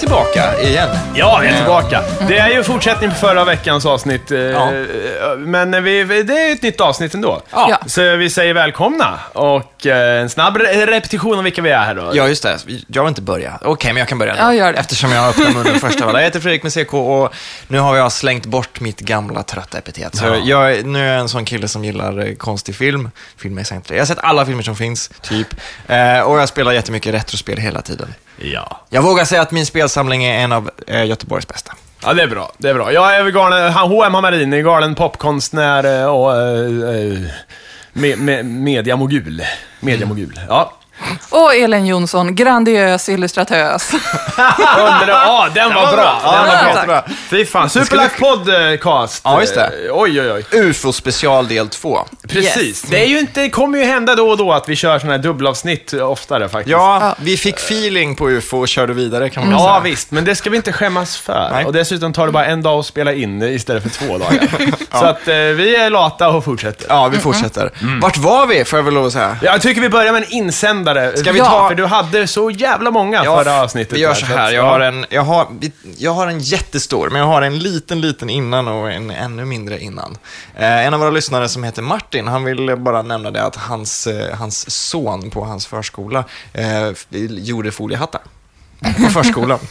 tillbaka igen. Ja, vi är tillbaka. Det är ju fortsättning på förra veckans avsnitt. eh, Ja. Men vi, vi- det är ett nytt avsnitt ändå. Ja. Så vi säger välkomna. Och eh, en snabb re- repetition om vilka vi är här då. Ja, just det. Jag vill inte börja. Okej, men jag kan börja nu. Ja, gör det. Eftersom jag öppnar munnen först av alla. Jag heter Fredrik med CK och nu har jag slängt bort mitt gamla trötta epitet. Så Ja. jag, nu är jag en sån kille som gillar eh, konstig film. Film är inte det. Jag har sett alla filmer som finns, typ. Eh, och jag spelar jättemycket retrospel hela tiden. Ja. Jag vågar säga att min spelsamling är en av eh, Göteborgs bästa. Ja, det är bra. Det är bra. Jag är galen, H.M. Hammarin, är galen popkonstnär eh, och eh, eh, me, me, mediamogul. Mediamogul. Ja. Och Elin Jonsson, grandiös illustratös. Under, ja, den var bra. Ja, Den var Ja, bra. tack. bra. Fy fan. Superlife podcast. Ja, just det. Eh, Oj, oj, oj. UFO special del 2. Precis. Yes. Det, är ju inte, kommer ju hända då och då att vi kör sådana här dubbelavsnitt oftare faktiskt. Ja, vi fick feeling på UFO och körde vidare kan man Ja, säga. visst, men det ska vi inte skämmas för. Nej. Och dessutom tar det bara en dag att spela in istället för två dagar. Så att eh, vi är lata och fortsätter. Ja, vi fortsätter. Vart var vi, får jag väl lov att säga? Jag tycker vi börjar med en insändare. Ska vi ja, ta- För du hade så jävla många förra avsnittet. Vi gör så här, jag ja. har, en, jag, har, jag har en jättestor, men jag har en liten, liten innan och en ännu mindre innan. Eh, en av våra lyssnare som heter Martin, han vill bara nämna det att hans, eh, hans son på hans förskola eh, gjorde foliehattar. På förskolan.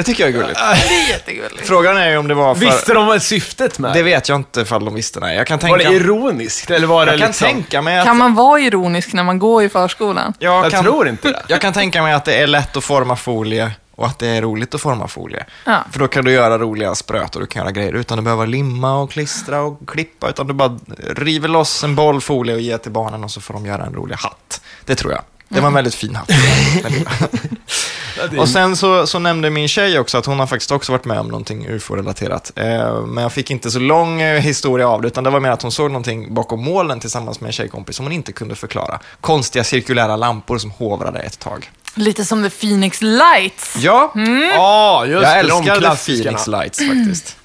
det tycker jag är gulligt. Det är jättegulligt. Frågan är ju om det var för... Visste de vad syftet med Det vet jag inte ifall de visste, nej. Jag kan Var tänka, det ironiskt, eller var det jag kan liksom... tänka mig att... Kan man vara ironisk när man går i förskolan? jag, Jag kan, tror inte det. Jag kan tänka mig att det är lätt att forma folie och att det är roligt att forma folie. Ja. För då kan du göra roliga spröt och du kan göra grejer utan att behöva limma och klistra och klippa. Utan du bara river loss en boll folie och ger till barnen och så får de göra en rolig hatt. Det tror jag. Det var en väldigt fin hatt. och sen så, så nämnde min tjej också att hon har faktiskt också varit med om någonting ufo-relaterat. Eh, men jag fick inte så lång eh, historia av det, utan det var mer att hon såg någonting bakom molnen tillsammans med en tjejkompis som hon inte kunde förklara. Konstiga cirkulära lampor som hovrade ett tag. Lite som The Phoenix Lights. Ja, Ja, just jag det. älskar de The klassikerna. Phoenix Lights faktiskt.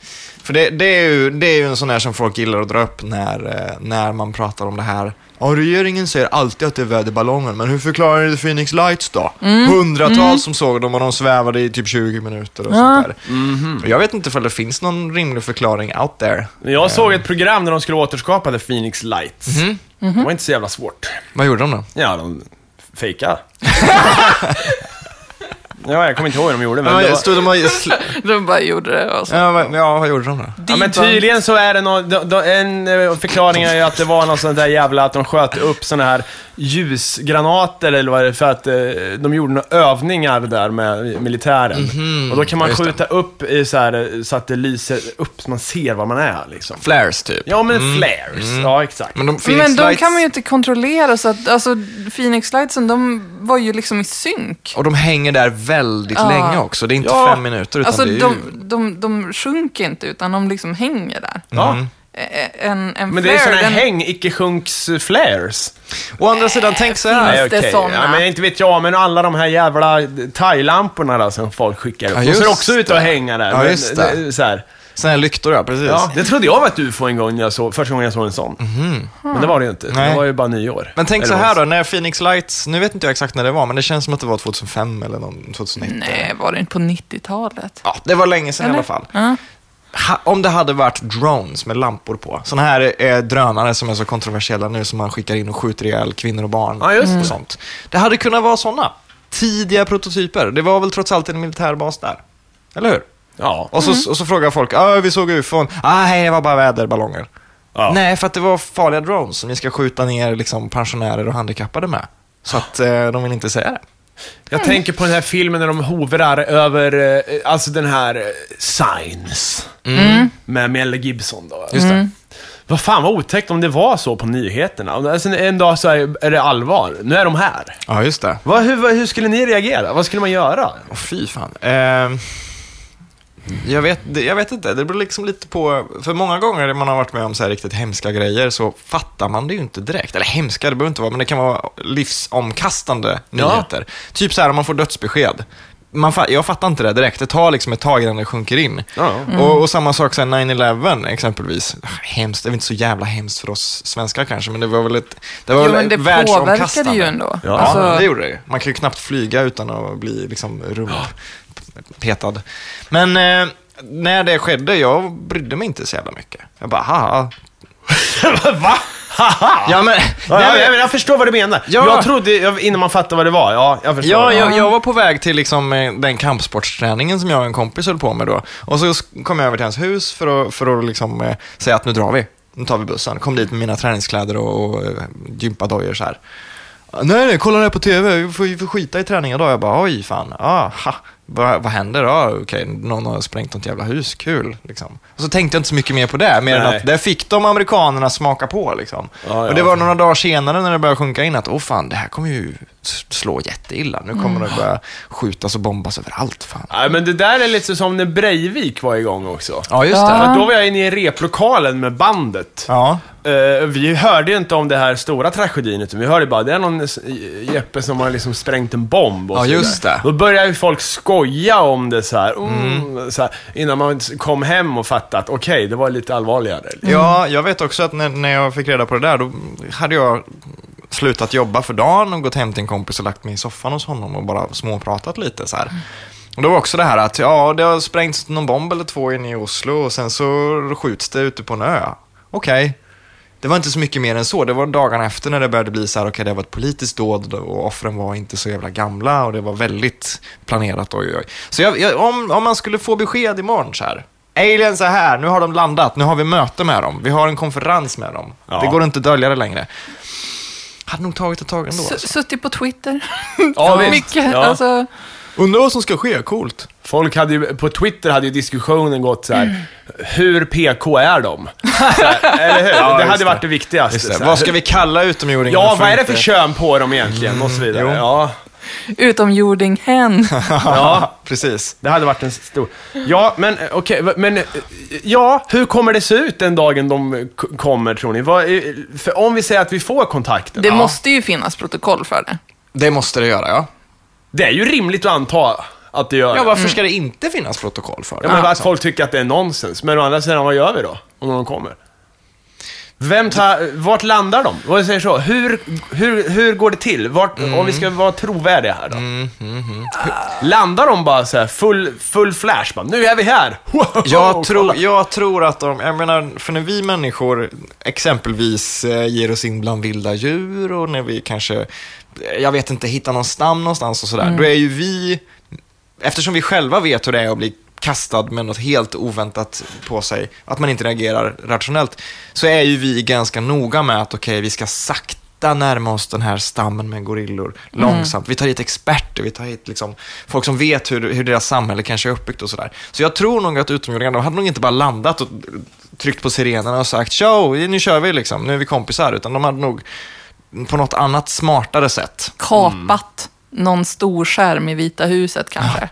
För det, det, är ju, det är ju en sån här som folk gillar att dra upp när, eh, när man pratar om det här. Ja, regeringen säger alltid att det är väderballonger, men hur förklarar ni Phoenix Lights då? Hundratals som såg dem och de svävade i typ 20 minuter och sånt där. Och Jag vet inte ifall det finns någon rimlig förklaring out there. Jag såg ett program där de skulle återskapa The Phoenix Lights. Det var inte så jävla svårt. Vad gjorde de då? Ja, de fejkade. ja, jag kommer inte ihåg vad de gjorde, men det Ja, var... stod de och... De bara gjorde det och så. Ja, vad, ja, vad gjorde de då? Ja, men tydligen så är det nå, då, då, en eh, förklaring är ju att det var någon sån där jävla att de sköt upp såna här ljusgranater eller vad det är, för att eh, de gjorde några övningar där med militären. och då kan man det. skjuta upp i så, här, så att det lyser upp så man ser var man är liksom. Flares, typ. Ja, men flares. Ja, exakt. Men de Phoenix Men de Lights... kan man ju inte kontrollera, så att alltså, Phoenix Lightsen, de var ju liksom i synk. Och de hänger där väldigt Ja. länge också. Det är inte Ja. fem minuter, utan Alltså, det är ju... de, de, de sjunker inte, utan de liksom hänger där. Ja. Eh, En, en Men det är här den- häng, icke-sjunks-flares. Å andra sidan, tänk så här. Finns det såna? Ja, men inte vet jag, men alla de här jävla thai-lamporna som folk skickar upp. Ja, de ser också ut att hänga där. Ja, men, just det. Så här. Såna här lyktor, ja, precis. Ja, det trodde jag var ett ufo en gång, jag såg, första gången jag såg en sån. Men det var det ju inte. Mhm. Nej. Det var ju bara nyår. Men tänk Eller så här då, när Phoenix Lights, nu vet inte jag exakt när det var, men det känns som att det var 2005 eller någon, 2001. Nej, var det inte på 90-talet? Ja, det var länge sedan i Eller? alla fall. Ja. Ha, om det hade varit drones med lampor på, sådana här eh, drönare som är så kontroversiella nu som man skickar in och skjuter ihjäl kvinnor och barn Ja, just det. och sånt. Det hade kunnat vara sådana. Tidiga prototyper. Det var väl trots allt en militärbas där. Eller hur? Ja. Och så, och så frågar folk, ah, vi såg ufon. Ah, nej, det var bara väderballonger. Ja. Nej, för att det var farliga drones som ni ska skjuta ner liksom, pensionärer och handikappade med. Så att eh, de vill inte säga det. Jag tänker på den här filmen när de hovrar över, eh, alltså den här eh, Signs. Med Mel Gibson då. Just det. Vad fan vad otäckt om det var så på nyheterna. Alltså, en dag så är det allvar. Nu är de här. Ja, just det. Vad, hur, hur skulle ni reagera? Vad skulle man göra? Åh, fy fan. Ehm, jag, vet, jag vet inte, det beror liksom lite på... För många gånger när man har varit med om så här riktigt hemska grejer så fattar man det ju inte direkt. Eller hemska, det behöver inte vara, men det kan vara livsomkastande Ja. nyheter. Typ så här om man får dödsbesked. man, jag fattar inte det direkt. Det tar liksom ett tag innan det sjunker in. Ja. Och, och samma sak sen 9-11 exempelvis. Hemskt, det är väl inte så jävla hemskt för oss svenskar kanske, men det var väl ett det var Jo, väl men det världsomkastande. påverkade ju ändå. Ja, Ja, Alltså, det gjorde det. Man kan ju knappt flyga utan att bli liksom rumppetad. Men eh, när det skedde, jag brydde mig inte så jävla mycket. Jag bara, haha. Va? Haha! Ja, men, Ja, nej, jag, jag, jag förstår vad du menar. Ja. Jag trodde, jag, innan man fattade vad det var, ja, jag förstår. Ja, jag, jag var på väg till liksom, eh, den kampsportsträningen som jag och en kompis höll på med då. Och så kom jag över till hans hus för att, för att liksom, eh, säga att nu drar vi. Nu tar vi bussen. Kom dit med mina träningskläder och, och eh, gympadojor så här. Nej, nej, kolla det här på tv. Vi får, vi får skita i träningen då. Jag bara, oj fan. Ah, ha. Vad, vad händer? Ja, okej, någon har sprängt något jävla hus. Kul, liksom. Och så tänkte jag inte så mycket mer på det, mer än att där fick de amerikanerna smaka på, liksom. Ja, och det ja. var några dagar senare när det började sjunka in att, åh fan, det här kommer ju slå jätteilla. Nu kommer det börja skjutas och bombas överallt, fan. Nej, men det där är lite som när Breivik var igång också. Ja, just Ja. det. För då var jag inne i replokalen med bandet. Ja. Eh, vi hörde ju inte om det här stora tragedin, utan vi hörde bara det är någon Jeppe som har liksom sprängt en bomb och Ja, just det. Då började ju folk skoja om det så här, mm, så här innan man kom hem och fattade att okej, det var lite allvarligare. Ja, jag vet också att när, när jag fick reda på det där, då hade jag slutat jobba för dagen och gått hem till en kompis och lagt mig i soffan hos honom och bara småpratat lite så här. Och det var också det här att, ja, det har sprängts någon bomb eller två inne i Oslo och sen så skjuts det ute på en ö. Okej. Det var inte så mycket mer än så. Det var dagarna efter när det började bli så här, okej, det var ett politiskt dåd och offren var inte så jävla gamla och det var väldigt planerat. Oj, oj. Så jag, jag, om, om man skulle få besked imorgon så här. Aliens är här, nu har de landat, nu har vi möte med dem, vi har en konferens med dem. Ja. Det går inte att dölja det längre. Hade nog tagit ett tag ändå. s- Alltså. Suttit på Twitter. Ja. Mycket. Ja. Alltså, Undrar vad som ska ske, coolt. Folk hade ju, på Twitter hade ju diskussionen gått så här. hur PK är de? Här, eller hur? Ja, det hade det. varit det viktigaste. Det. Vad ska vi kalla utomjordingarna Ja, vad är det för inte- kön på dem egentligen? och så vidare. jo. Ja, utomjording hen. ja, Precis. det hade varit en stor... Ja, men okej, v- men... Ja, hur kommer det se ut den dagen de kommer, tror ni? Vad, för om vi säger att vi får kontakten. Det ja. måste ju finnas protokoll för det. Det måste det göra, ja. Det är ju rimligt att anta att det gör Ja, varför ska det inte finnas protokoll för det? Ja, men att Liksom. folk tycker att det är nonsens. Men å andra sidan, vad gör vi då? Om de kommer? Vem tar, vart landar de? Vad säger så? Hur, hur, hur går det till? Vart, Om vi ska vara trovärdiga här då. Landar de bara så här full, full flash? Bara, nu är vi här! Wow, Jag tror, jag tror att de, jag menar, för när vi människor exempelvis eh, ger oss in bland vilda djur och när vi kanske, jag vet inte, hittar någon stam någonstans och sådär, då är ju vi, eftersom vi själva vet hur det är att bli kastad med något helt oväntat på sig, att man inte reagerar rationellt, så är ju vi ganska noga med att okej, vi ska sakta närma oss den här stammen med gorillor långsamt. Vi tar hit experter, vi tar hit liksom folk som vet hur, hur deras samhälle kanske är uppbyggt och sådär. Så jag tror nog att utomjordingarna, de hade nog inte bara landat och tryckt på sirenerna och sagt “Tjo, nu kör vi liksom, nu är vi kompisar”, utan de hade nog på något annat smartare sätt Kapat någon stor skärm i Vita huset kanske.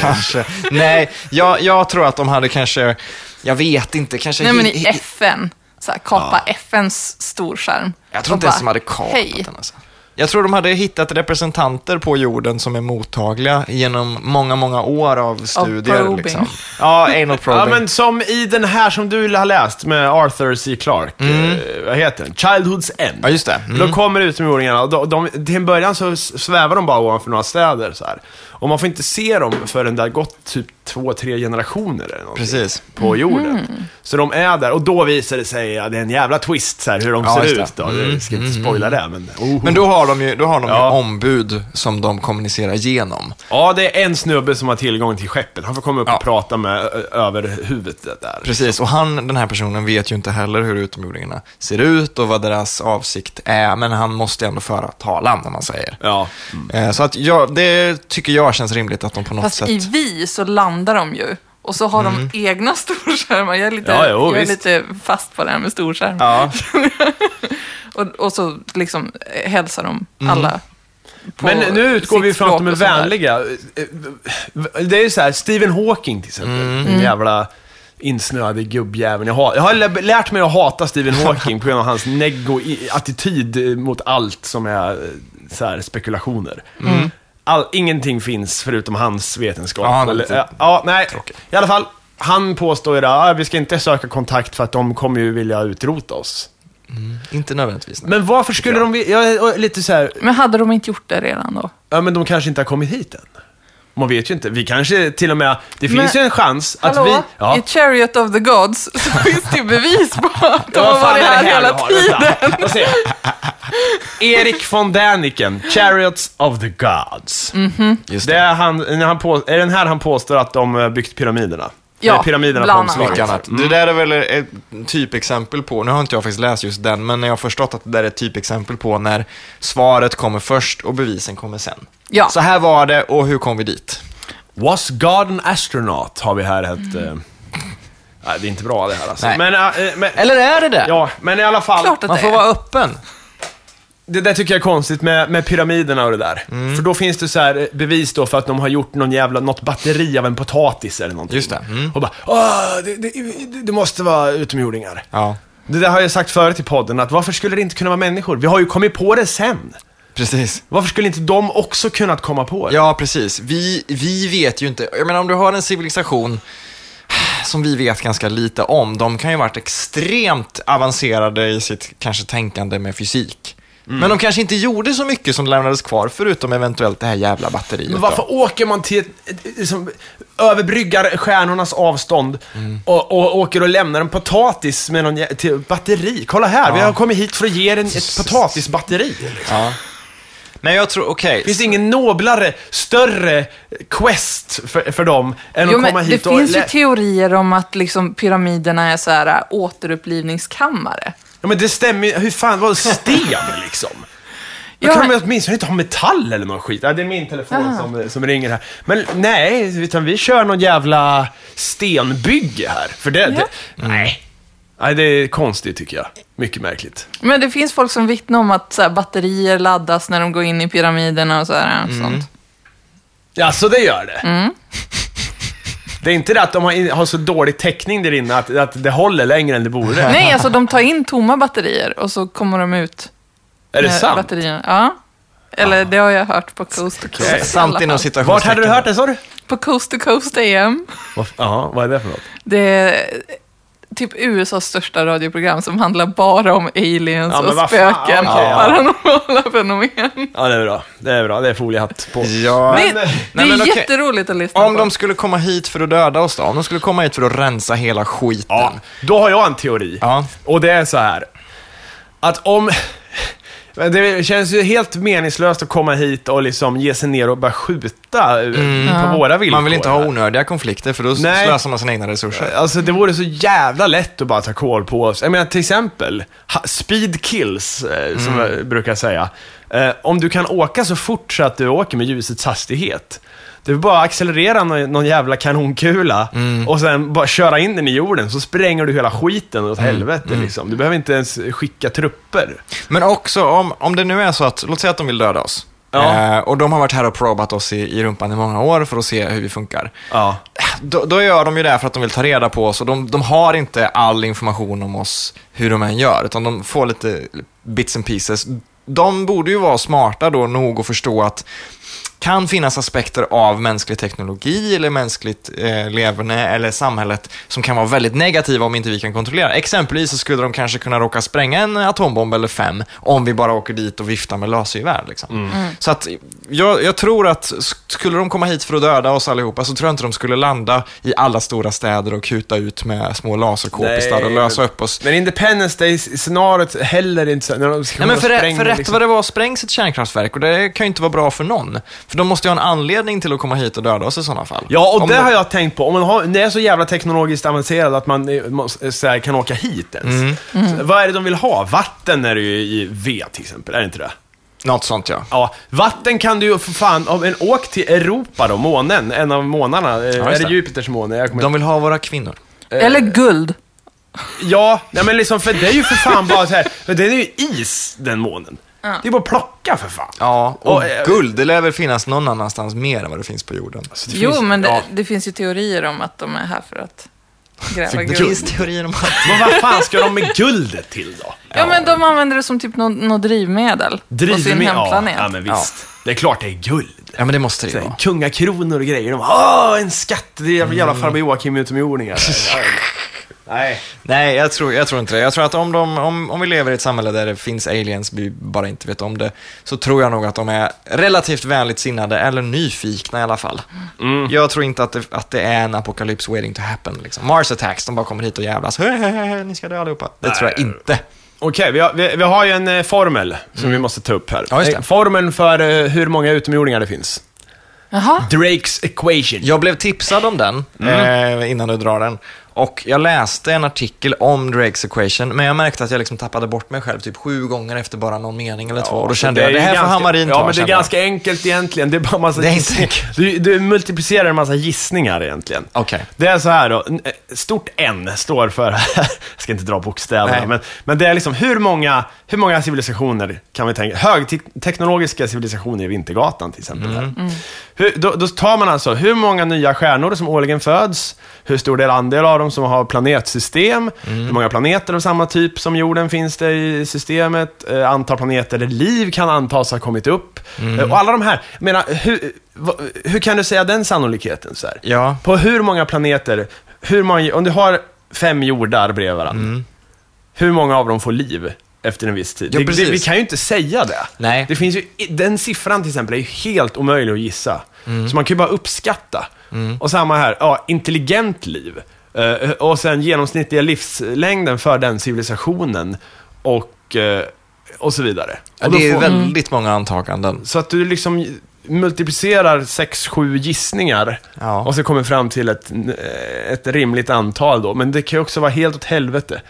Kanske. Nej, jag, jag tror att de hade kanske, jag vet inte, kanske... Nej, men i FN. Så här, kapa FNs storskärm. jag tror inte ens de hade kapat Hej. den. Alltså. Jag tror de hade hittat representanter på jorden som är mottagliga genom många, många år av studier. probing. liksom. Ja, anal probing. Ja, men som i den här som du har läst med Arthur C. Clarke. Eh, vad heter den? Childhood's End. Ja, just det. Mm. Då kommer utomjordingarna och de, de, till en början så svävar de bara ovanför några städer så här. Och man får inte se dem förrän det har gått typ två, tre generationer eller Precis. på jorden. Så de är där och då visar det sig, ja, det är en jävla twist så här, hur de Ja, ser ut. Då. Jag ska inte spoila det, men... Oh. Men då har de ju, då har de Ja. ju ombud som de kommunicerar genom. Ja, det är en snubbe som har tillgång till skeppet. Han får komma upp Ja. och prata med ö, över huvudet där. Precis, och han, den här personen vet ju inte heller hur utomjordingarna ser ut och vad deras avsikt är, men han måste ändå föra talan, om man säger. Ja. Eh, Så att ja, det tycker jag känns rimligt att de på något Fast sätt... i vi så landar de ju. Och så har de egna storskärmar. Jag är lite, Ja, jo, jag är lite fast på det här med storskärm. Ja, Och, och så liksom eh, hälsar de alla på Men nu utgår vi från att de är vänliga. Det är ju så här, Stephen Hawking till exempel. Mm. Jävla insnöade gubbjäveln. Jag har, jag har lä- lärt mig att hata Stephen Hawking på grund av hans neggo-attityd mot allt som är eh, så här, spekulationer. Mm. All, ingenting finns förutom hans vetenskap. Ja, han Eller, ja, ja, nej. tråkig. I alla fall, han påstår ju att ah, vi ska inte söka kontakt för att de kommer ju vilja utrota oss. Inte nödvändigtvis. nej. Men varför skulle de jag är lite så här, Men hade de inte gjort det redan då? ja men de kanske inte har kommit hit än. Man vet ju inte. Vi kanske till och med, det Men- finns ju en chans att Hallå? vi... Ja. I Chariot of the Gods så finns det ju bevis på att de Ja, har varit här här hela har? tiden. Erik von Däniken, Chariots of the Gods. Just Det det. är, han, när han på, är den här han påstår att de har byggt pyramiderna? Ja, Eller pyramiderna på bland. Mycket annat. Det där är väl ett typexempel på, nu har inte jag faktiskt läst just den, men jag har förstått att det där är ett typexempel på när svaret kommer först och bevisen kommer sen. Ja. Så här var det och hur kom vi dit? Was God an astronaut? Har vi här ett... eh, nej, det är inte bra det här alltså. Men, eh, men, Eller är det det? ja, men i alla fall. Klart att Man det får är. vara öppen. Det där tycker jag är konstigt med, med pyramiderna och det där. Mm. För då finns det så här eh, bevis då för att de har gjort någon jävla, något batteri av en potatis eller någonting. Just det. Mm. Och bara, Åh, det, det, det, det måste vara utomjordingar. Ja, Det där har jag sagt förut i podden, att varför skulle det inte kunna vara människor? Vi har ju kommit på det sen. precis. Varför skulle inte de också kunnat komma på det? Ja, precis. Vi, vi vet ju inte. Jag menar, om du har en civilisation som vi vet ganska lite om, de kan ju ha varit extremt avancerade i sitt kanske tänkande med fysik. Mm. Men de kanske inte gjorde så mycket som lämnades kvar, förutom eventuellt det här jävla batteriet. Men då. varför åker man till liksom, överbryggar stjärnornas avstånd Mm. och, och åker och lämnar en potatis med någon till batteri? Kolla här, vi Ja. har kommit hit för att ge er en, ett potatisbatteri. Ja. Men jag tror, okej. Finns det ingen noblare, större quest för, för dem än Jo, att komma men det hit och... finns ju teorier om att liksom pyramiderna är så här äh, återupplivningskammare. Ja, men det stämmer ju. Hur fan var det sten liksom? Då Ja, kan ju åtminstone inte ha metall eller någon skit. Ja, det är min telefon Aha. som, som ringer här. Men nej, utan vi kör någon jävla stenbygge här. För det, det nej. Nej, det är konstigt tycker jag. Mycket märkligt. Men det finns folk som vittnar om att så här, batterier laddas när de går in i pyramiderna och så här, Mm. sånt. Ja, så det gör det? Mm. Det är inte det att de har, har så dålig täckning där inne att, att det håller längre än det borde? Nej, alltså de tar in tomma batterier och så kommer de ut är det sant? batterierna. Ja. Eller det har jag hört på Coast to Coast. I Sant inom fall. citationstecken. Vart hade du hört det sa du? På Coast to Coast AM. Jaha, vad är det för något? Det är typ USAs största radioprogram som handlar bara om aliens Ja, och spöken och ja. paranormala fenomen. Ja, det är bra. Det är bra. Det är foliehatt på. Ja. Det, Men- det nej, är men okej. jätteroligt att lyssna Om på. de skulle komma hit för att döda oss då? Om de skulle komma hit för att rensa hela skiten? Ja, då har jag en teori. Ja. Och det är så här. Att om... Men Det känns ju helt meningslöst att komma hit och liksom ge sig ner och bara skjuta eh, på våra villkor. Man vill inte ha onödiga konflikter, för då Nej. slösar man sina egna resurser. Alltså det vore så jävla lätt att bara ta koll på oss. Jag menar till exempel, speed kills, eh, som Mm. jag brukar säga. Eh, om du kan åka så fort så att du åker med ljusets hastighet. Det är bara att accelerera någon, någon jävla kanonkula Mm. och sen bara köra in den i jorden så spränger du hela skiten åt Mm. helvete liksom. Du behöver inte ens skicka trupper. Men också, om, om det nu är så att, låt säga att de vill döda oss. Ja. Eh, och de har varit här och probat oss i, i rumpan i många år för att se hur vi funkar. Ja. Då, då gör de ju det för att de vill ta reda på oss och de, de har inte all information om oss hur de än gör, utan de får lite bits and pieces. De borde ju vara smarta då nog att förstå att kan finnas aspekter av mänsklig teknologi eller mänskligt eh, leverne eller samhället som kan vara väldigt negativa om inte vi kan kontrollera. Exempelvis så skulle de kanske kunna råka spränga en atombomb eller fem om vi bara åker dit och viftar med lasergevär. Liksom. Så att jag, jag tror att skulle de komma hit för att döda oss allihopa så tror jag inte de skulle landa i alla stora städer och kuta ut med små laserkåpisar och lösa upp oss. Men Independence Day-scenariot heller inte så när de ska Nej, men för, för rätt liksom. vad det var sprängs ett kärnkraftverk och det kan ju inte vara bra för någon. För de måste ju ha en anledning till att komma hit och döda oss i sådana fall. Ja, och Om det de- har jag tänkt på. Om man har, det är så jävla teknologiskt avancerad att man eh, så här, kan åka hit ens. Så, vad är det de vill ha? Vatten är det ju i V till exempel, är det inte det? Något sånt ja. Ja, vatten kan du ju för fan, om en åk till Europa då, månen, en av månarna. Eh, är just det. Jupiters måne? De vill ha våra kvinnor. Eller guld. Ja, nej men liksom för det är ju för fan bara så här, för det är ju is, den månen. Det är bara att plocka för fan. Ja, och Och, eh, guld, det lär väl finnas någon annanstans mer än vad det finns på jorden. Så det Jo, finns- men det, ja. det finns ju teorier om att de är här för att gräva guld. Det finns teorier om att... Men vad fan ska de med guldet till då? Ja, men de använder det som typ något nå drivmedel på sin Drivmedel? Ja, hemplanet. ja, men visst. Det är klart det är guld. Ja, men det måste det ju vara. Kungakronor och grejer. De bara, Åh, en skatt! Det är jävla, jävla farbror Joakim utomjordingar. Nej. Nej, jag tror, jag tror inte det. Jag tror att om, de, om, om vi lever i ett samhälle där det finns aliens, vi bara inte vet om det, så tror jag nog att de är relativt vänligt sinnade, eller nyfikna i alla fall. Mm. Jag tror inte att det, att det är en apokalyps waiting to happen. Liksom. Mars attacks, de bara kommer hit och jävlas. Hö, hö, hö, hö, ni ska dö allihopa. Det tror jag inte. Okej, vi, har, vi, vi har ju en eh, formel som vi måste ta upp här. Mm. Ja. Eh, Formeln för eh, hur många utomjordingar det finns. Jaha. Drakes equation. Jag blev tipsad om den Mm. eh, innan du drar den. Och jag läste en artikel om Drakes equation, men jag märkte att jag liksom tappade bort mig själv typ sju gånger efter bara någon mening eller två. och då så kände jag, det här får Hammarin Ja, ta, men det är jag. ganska enkelt egentligen. Det är bara massa Det är. Du, du multiplicerar en massa gissningar egentligen. Okej. Det är så här då, eh, stort N står för, jag ska inte dra bokstäverna, men, men det är liksom hur många, hur många civilisationer kan vi tänka, högteknologiska civilisationer i Vintergatan till exempel. Här. Hur, då, då tar man alltså hur många nya stjärnor som årligen föds, hur stor del andel av dem som har planetsystem, hur många planeter av samma typ som jorden finns det i systemet, eh, antal planeter där liv kan antas ha kommit upp. Eh, och alla de här, jag menar, hur, hur kan du säga den sannolikheten? Så här? Ja. På hur många planeter, hur många, om du har fem jordar bredvid varandra, hur många av dem får liv efter en viss tid? Ja, det, det, vi kan ju inte säga det. Nej. Det finns ju, den siffran till exempel är ju helt omöjlig att gissa. Så man kan ju bara uppskatta. Och samma här, ja, intelligent liv. Eh, och sen genomsnittliga livslängden för den civilisationen. Och, eh, och så vidare. Ja, Och det är får- väldigt många antaganden. så att du liksom multiplicerar 6-7 gissningar Ja. och så kommer fram till ett, ett rimligt antal då. Men det kan ju också vara helt åt helvete.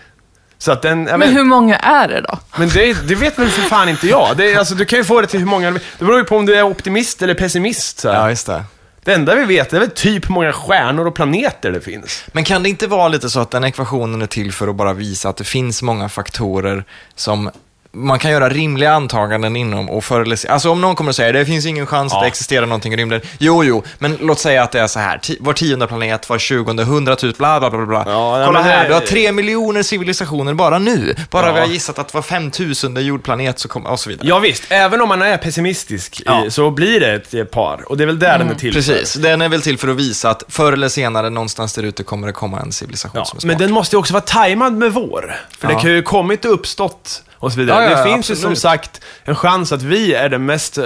Så att den, Men vet, hur många är det då? men det, det vet väl för fan inte jag. Det, är, alltså, du kan ju få det till hur många. Det beror ju på om du är optimist eller pessimist. Så här. Ja, just det. Det enda vi vet är väl typ hur många stjärnor och planeter det finns. Men kan det inte vara lite så att den ekvationen är till för att bara visa att det finns många faktorer som man kan göra rimliga antaganden inom och förr eller Alltså om någon kommer att säga det finns ingen chans att Ja. det existerar någonting i rymden. Jo, jo, men låt säga att det är så här. Var tionde planet, var tjugonde, hundratusen, bla bla bla bla. Ja, Kolla här, det- du har tre miljoner civilisationer bara nu. Bara Ja. vi har gissat att var femtusende jordplanet så kommer, och så vidare. Ja visst, även om man är pessimistisk Ja. i, så blir det ett, ett par. Och det är väl där den är till för. Precis, den är väl till för att visa att förr eller senare någonstans där ute kommer det komma en civilisation som är smart. men den måste ju också vara tajmad med vår. För det kan ju kommit och uppstått och så vidare. Ja, ja, det finns ju som absolut. sagt en chans att vi är det mest eh,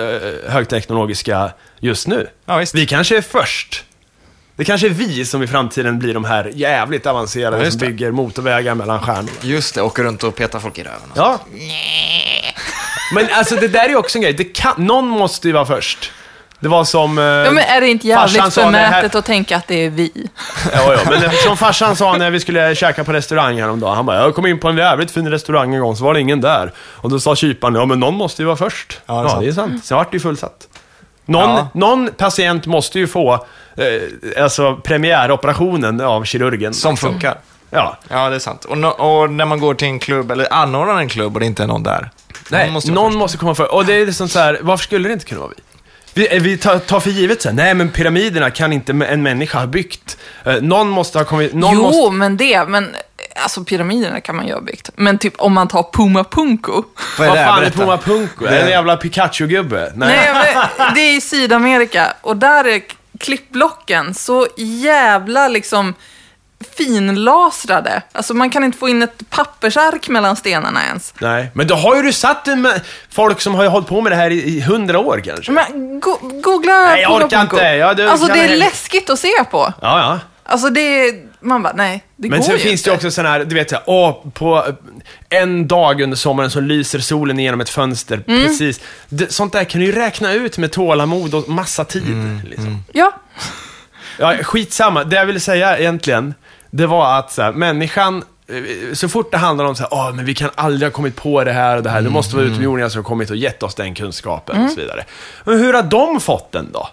högteknologiska just nu. Ja, visst. Vi kanske är först. Det kanske är vi som i framtiden blir de här jävligt avancerade Ja, som bygger motorvägar mellan stjärnorna. Just det, åker runt och petar folk i röven. Ja. Men alltså det där är ju också en grej. Det kan, någon måste ju vara först. Det var som... eh, Ja, men är det inte jävligt det här- förmätet att tänka att det är vi? Ja, ja, men som farsan sa när vi skulle käka på restaurang häromdagen. Han bara, jag kom in på en jävligt fin restaurang en gång, så var det ingen där. Och då sa kyparen, ja men någon måste ju vara först. Ja, det är ja sant. det är sant. Sen vart det ju fullsatt. Någon, Ja. någon patient måste ju få, eh, alltså premiäroperationen av kirurgen. Som funkar. Ja. Ja, det är sant. Och, no- och när man går till en klubb, eller anordnar en klubb och det inte är någon där. Nej, måste någon vara först. måste komma för. Och det är liksom så här, varför skulle det inte kunna vara vi? Vi, eh, vi tar, tar för givet så här, nej men pyramiderna kan inte en människa ha byggt. Eh, någon måste ha kommit, någon jo, måste... men det, men alltså pyramiderna kan man ju ha byggt. Men typ om man tar Puma Punko. Vad är Vad det? fan är. Puma Punko? Är det en jävla Pikachu-gubbe? Nej. Nej, men det är i Sydamerika och där är klippblocken så jävla liksom finlasrade. Alltså man kan inte få in ett pappersark mellan stenarna ens. Nej. Men då har ju du satt med folk som har hållit på med det här i hundra år kanske. Men go googla Nej, jag orkar inte. Ja, du alltså det är läskigt att se på. Ja, ja. Alltså det är, man bara, nej, det Men går sen ju finns inte. det också sådana här, du vet, så här, åh, på en dag under sommaren så lyser solen igenom ett fönster. Mm. Precis. Det, sånt där kan du ju räkna ut med tålamod och massa tid. Mm, Liksom. Ja, Ja, skitsamma. Det jag ville säga egentligen, det var att så här, människan, eh, så fort det handlar om så här, åh, men vi kan aldrig ha kommit på det här och det här, det måste vara utomjordingar som har kommit och gett oss den kunskapen och så vidare. Men hur har de fått den då?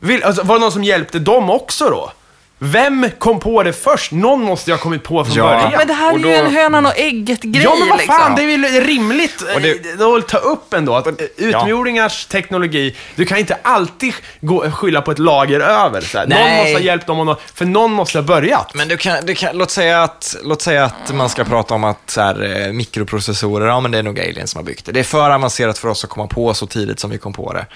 Vill, alltså, var det någon som hjälpte dem också då? Vem kom på det först? Någon måste ju ha kommit på från Ja. början. Men det här Och är ju då- en hönan och ägget-grej Ja, men vad fan, liksom. det är väl rimligt Och det- det... att ta upp ändå att eh, utomjordingars teknologi, du kan inte alltid gå, skylla på ett lager över. Så här. Någon Nej. måste ha hjälpt dem, och nå- för någon måste ha börjat. Men du kan, du kan, låt, säga att, låt säga att man ska prata om att så här, eh, mikroprocessorer, ja men det är nog aliens som har byggt det. Det är för avancerat för oss att komma på så tidigt som vi kom på det.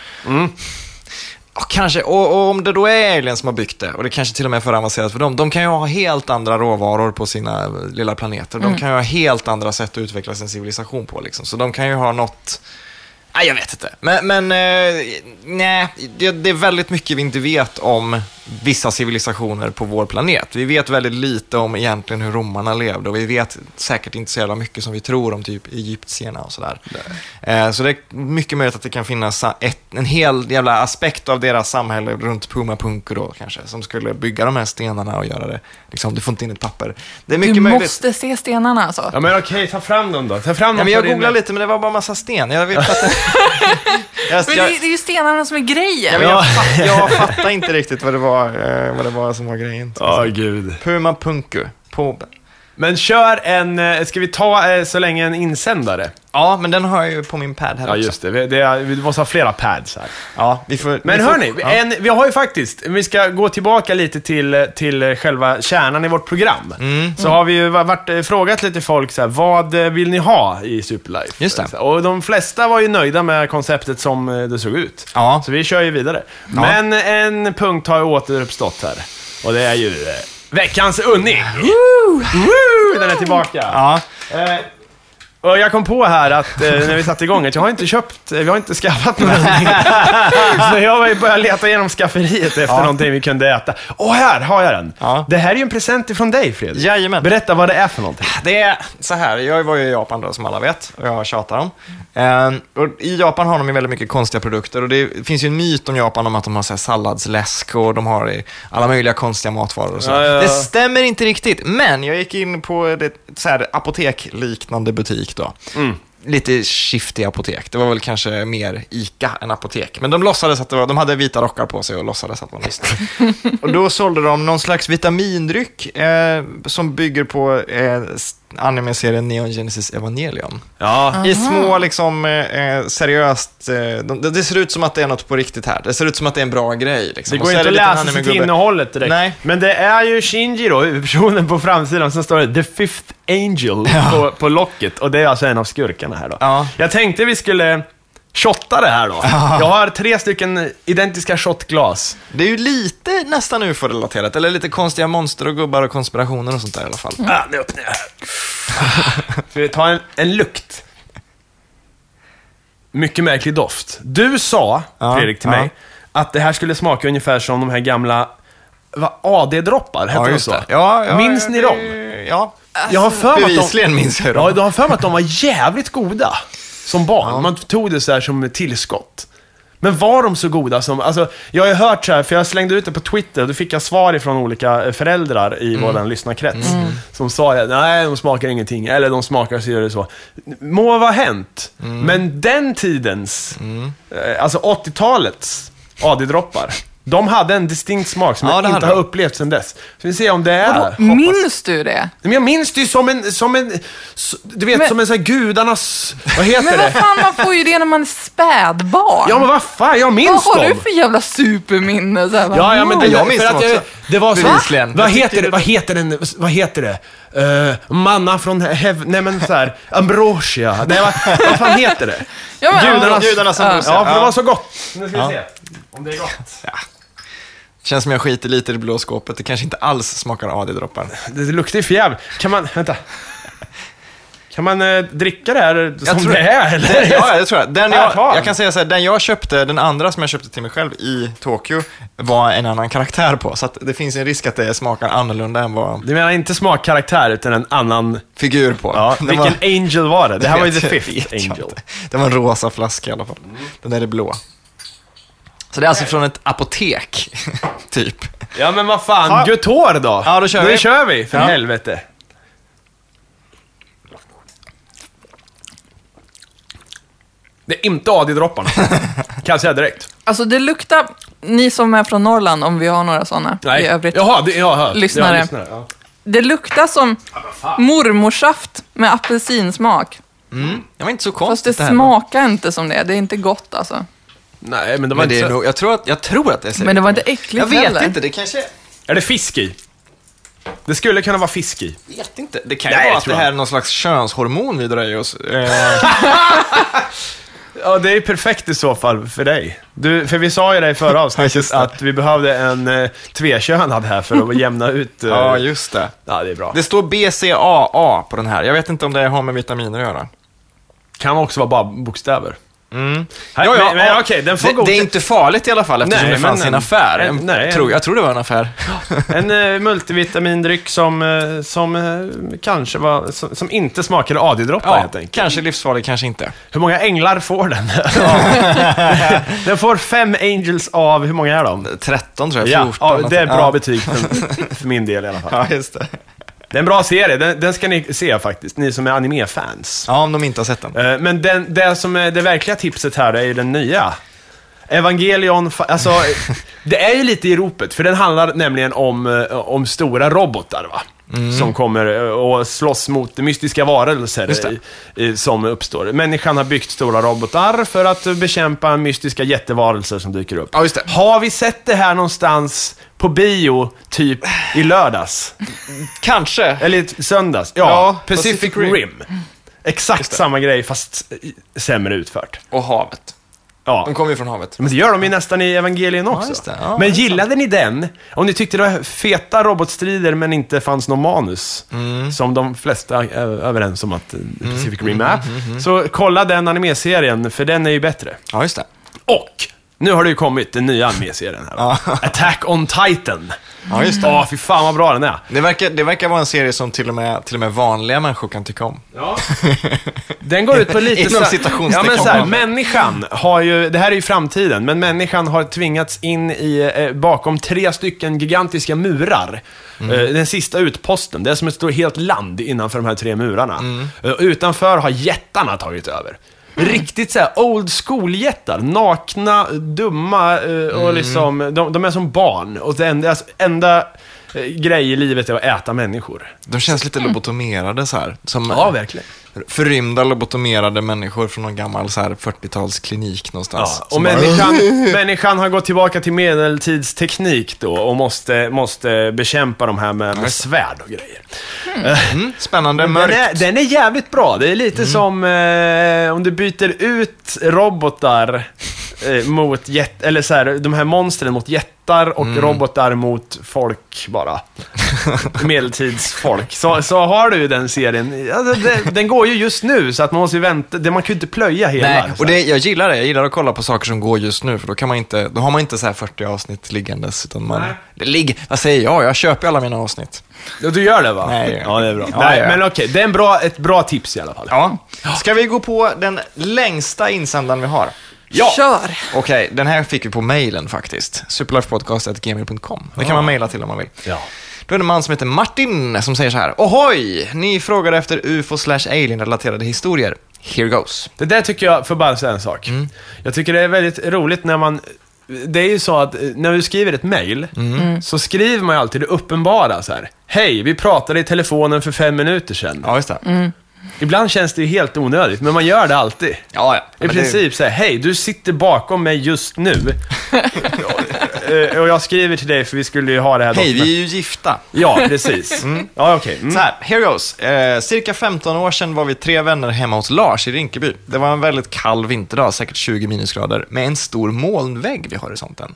Och, kanske, och, och om det då är aliens som har byggt det, och det kanske till och med är för avancerat för dem, de kan ju ha helt andra råvaror på sina eh, lilla planeter. De kan ju ha helt andra sätt att utveckla sin civilisation på. Liksom. Så de kan ju ha något... Nej, jag vet inte. Men, men eh, nej, det, det är väldigt mycket vi inte vet om vissa civilisationer på vår planet. Vi vet väldigt lite om egentligen hur romarna levde och vi vet säkert inte så jävla mycket som vi tror om typ egyptierna och sådär. Eh, så det är mycket möjligt att det kan finnas ett, en hel jävla aspekt av deras samhälle runt Puma Punku då kanske, som skulle bygga de här stenarna och göra det. Liksom, du får inte in ett papper. Det är mycket Du möjligt. måste se stenarna alltså. Ja, men okej, ta fram dem då. Ta fram Ja, dem men jag googlade lite, men det var bara massa sten. Jag vet att jag, Men det, är- det är ju stenarna som är grejen. Ja, jag, fatt, jag fattar inte riktigt vad det var, eh, vad det var som var grejen. Ja, gud. Puma Punku. På, Men kör en, eh, ska vi ta eh, så länge en insändare? Ja, men den har jag ju på min pad här Ja, också. just det. Vi, det är, vi måste ha flera pads här. Ja, vi får, Men vi får, hörni, ja. en, vi har ju faktiskt, vi ska gå tillbaka lite till, till själva kärnan i vårt program. Mm. Så har vi ju varit, eh, frågat lite folk så här, vad eh, vill ni ha i Superlife? Just det. Och de flesta var ju nöjda med konceptet som eh, det såg ut. Ja. Så vi kör ju vidare. Men en punkt har ju återuppstått här. Och det är ju veckans unning. Woo! Den är tillbaka. Ja, Eh, och jag kom på här att eh, när vi satte igång att jag har inte köpt, eh, vi har inte skaffat någon unding. Så jag var ju börjat leta igenom skafferiet efter Ja. någonting vi kunde äta. Och här har jag den! Ja. Det här är ju en present ifrån dig Fredrik. Jajamän. Berätta vad det är för någonting. det är så här, jag var ju i Japan då som alla vet och jag tjatar om. Eh, och I Japan har de ju väldigt mycket konstiga produkter och det finns ju en myt om Japan om att de har så här salladsläsk och de har alla möjliga konstiga matvaror och så. Ja. Det stämmer inte riktigt, men jag gick in på så här apotekliknande butik då. Mm. Lite shifty apotek. Det var väl kanske mer ICA än apotek. Men de låtsades att det var, de hade vita rockar på sig och låtsades att var nyss. och då sålde de någon slags vitamindryck eh, som bygger på eh, anime-serien Neon Genesis Evangelion. Ja. I små, liksom, eh, seriöst, eh, de, det ser ut som att det är något på riktigt här. Det ser ut som att det är en bra grej. Liksom. Det går inte att läsa sig till innehållet direkt. Nej. Men det är ju Shinji då, huvudpersonen på framsidan, som står det The Fifth Angel på, på locket. Och det är alltså en av skurkarna här då. Ja. Jag tänkte vi skulle shotta det här då. Jag har tre stycken identiska shotglas. Det är ju lite nästan ufo-relaterat, eller lite konstiga monster och gubbar och konspirationer och sånt där i alla fall. Ah, nu öppnar jag här. Ska vi ta en, en lukt? Mycket märklig doft. Du sa, Ja, Fredrik, till ja. mig, att det här skulle smaka ungefär som de här gamla AD-droppar, hette Ja, de så? Ja, ja, Minns ja, ni dem? Ja, Jag har för mig att de, bevisligen minns jag dem. ja, jag har för mig att de var jävligt goda som barn. Man tog det så här som ett tillskott. Men var de så goda som... Alltså, jag har ju hört så här, för jag slängde ut det på Twitter och då fick jag svar ifrån olika eh, föräldrar i vår lyssnarkrets. Som sa nej, de smakar ingenting. Eller de smakar så eller så. Må vara hänt. Men den tidens, eh, alltså 80-talets AD-droppar. De hade en distinkt smak som Ja, jag det inte hade har de. upplevt sedan dess. Så vi ser om det är... Vadå, minns du det? men jag minns det ju som en, som en, s- du vet, Men- som en sån här gudarnas, vad heter Men vad det? fan, man får ju det när man är spädbarn. Ja men vad fan, jag vad minns har du dem! för jävla superminne? Så här, bara, Ja, ja, men det, jag för minns att dem jag, också. det var så, Bevisligen. vad Jag heter det, det- vad heter den, vad heter det? Uh, manna från hev, nej men så här, ambrosia, nej vad, vad fan heter det? Ja, men- Gudarnas, Gudarnas ja, ambrosia, ja, för det ja. var så gott. Nu ska vi Ja. se om det är gott. Känns som jag skiter lite i det blå skåpet. Det kanske inte alls smakar AD-droppar. Det, det luktar ju för jävligt. Kan man, vänta. Kan man eh, dricka det här som tror- det är eller? Den, ja, det tror jag. Den jag, jag kan säga så här, den jag köpte, den andra som jag köpte till mig själv i Tokyo, var en annan karaktär på. Så det finns en risk att det smakar annorlunda än vad Du menar inte smakkaraktär utan en annan... figur på. Ja, Den vilken var- angel var det? Det här var ju the fifth angel. Det var en rosa flaska i alla fall. Den där är blå. Så det är alltså från ett apotek, typ. Ja men vad fan. Gutor då? Ja, då kör nu vi. kör vi, för Ja. helvete. Det är inte AD-dropparna. kan jag säga direkt. Alltså det luktar ni som är från Norrland, om vi har några sådana i övrigt. Jaha, det, jaha. Lyssnare. Ja, lyssnare ja. Det luktar som mormorsaft med apelsinsmak. Mm. Det var inte så Fast konstigt det här. smakar inte som det. Det är inte gott alltså. Nej, men det var Men det inte är så... nog, jag, tror att, jag tror att det är Men det var inte äckligt Jag vet heller. inte, det kanske... Är det fisk i? Det skulle kunna vara fisk i. vet inte. Det kan Nej, ju vara att det här jag. är någon slags könshormon vi drar i oss. Eh, Ja, det är perfekt i så fall för dig. Du, för vi sa ju det i förra avsnittet det. att vi behövde en eh, tvekönad här för att jämna ut... eh, ja, just det. ja, det är bra. Det står BCAA på den här. Jag vet inte om det har med vitaminer att göra. kan också vara bara bokstäver. Mm. Nej, men- men okej, den får det, det är inte farligt i alla fall eftersom Nej, det fanns men en affär. en- Jag nej, tror, en- jag tror det var en affär. En eh, multivitamindryck som, eh, som eh, kanske var, som, som inte smakade AD-droppar Ja, helt enkelt. kanske livsfarlig, kanske inte. Hur många änglar får den? den får fem angels av, hur många är de? 13 tror jag, Ja, 14. ja, det är bra ja. betyg för, för min del i alla fall. Ja, just det. Det är en bra serie, den, den ska ni se faktiskt, ni som är anime-fans. Ja, om de inte har sett den. Eh, Men den, det som är det verkliga tipset här är ju den nya. Evangelion, fa- alltså, det är ju lite i ropet, för den handlar nämligen om, eh, om stora robotar, va? Som kommer eh, och slåss mot mystiska varelser som uppstår. Människan har byggt stora robotar för att bekämpa mystiska jättevarelser som dyker upp. Ja. Har vi sett det här någonstans på bio, typ i lördags? Kanske. Eller söndags? Ja, Ja, Pacific, Pacific Rim. Rim. Exakt samma grej, fast sämre utfört. Och havet. Ja. De kommer ju från havet. Men det gör de ju nästan i Evangelien också. det. Ja, men gillade ni den? Om ni tyckte det var feta robotstrider men inte fanns någon manus, Mm. som de flesta är överens om att eh, Pacific Rim är, så kolla den animeserien, för den är ju bättre. Ja, just det. Och, nu har det ju kommit den nya animeserien här. Attack on Titan. Ja, just det. Åh, fy fan vad bra den är. Det verkar, det verkar vara en serie som till och, med, till och med vanliga människor kan tycka om. Ja. Den går ut på lite Inom citationstecken. Ja, men så här, människan har ju, det här är ju framtiden, men människan har tvingats in i, eh, bakom tre stycken gigantiska murar. Mm. Eh, den sista utposten, det är som ett stort helt land innanför de här tre murarna. Mm. Eh, utanför har jättarna tagit över. Riktigt så här old school-jättar. Nakna, dumma eh, och Mm. liksom, de, de är som barn. Och det enda, deras enda eh, grej i livet är att äta människor. De känns lite lobotomerade så här. Som Ja, verkligen. Förrymda lobotomerade människor från någon gammal så här 40-talsklinik någonstans. Ja, och Som bara, människan, människan har gått tillbaka till medeltidsteknik då och måste, måste bekämpa de här med, med svärd och grejer. Mm, spännande, Den mörkt. är, den är jävligt bra. Det är lite som eh, om du byter ut robotar eh, mot jet, eller så här, de här monstren mot jättar och robotar mot folk bara. Medeltidsfolk. Så, så har du den serien. Alltså, den, den går ju just nu, så att man måste ju vänta. det- Man kan ju inte plöja hela. Nej, och det, jag gillar det. Jag gillar att kolla på saker som går just nu, för då, kan man inte, då har man inte så här 40 avsnitt liggandes. Utan man, Nej. det ligger, vad säger jag? Jag köper alla mina avsnitt. Ja, du gör det va? Nej. Ja, det är bra. Ja, Nej. Men okej, det är en bra, ett bra tips i alla fall. Ja. Ska vi gå på den längsta insändaren vi har? Ja. Kör! Okej, den här fick vi på mailen faktiskt. superlifepodcast.gmail.com. Det kan man mejla till om man vill. Ja. Då är det en man som heter Martin som säger så här. Ohoj! Ni frågar efter ufo slash alien-relaterade historier. Here goes. Det där tycker jag, för bara säga en sak. Mm. Jag tycker det är väldigt roligt när man... Det är ju så att eh, när du skriver ett mail, Mm. så skriver man ju alltid det uppenbara så här. Hej, vi pratade i telefonen för fem minuter sedan. Ja, just det. Ibland känns det ju helt onödigt, men man gör det alltid. Ja, ja. I Men det- princip så här, hej, du sitter bakom mig just nu. Eh, och jag skriver till dig för vi skulle ju ha det här Hej, vi är ju gifta. Ja, precis. Ja, okej. Mm. Så här, here goes. Eh, cirka 15 år sedan var vi tre vänner hemma hos Lars i Rinkeby. Det var en väldigt kall vinterdag, säkert 20 minusgrader, med en stor molnvägg vid horisonten.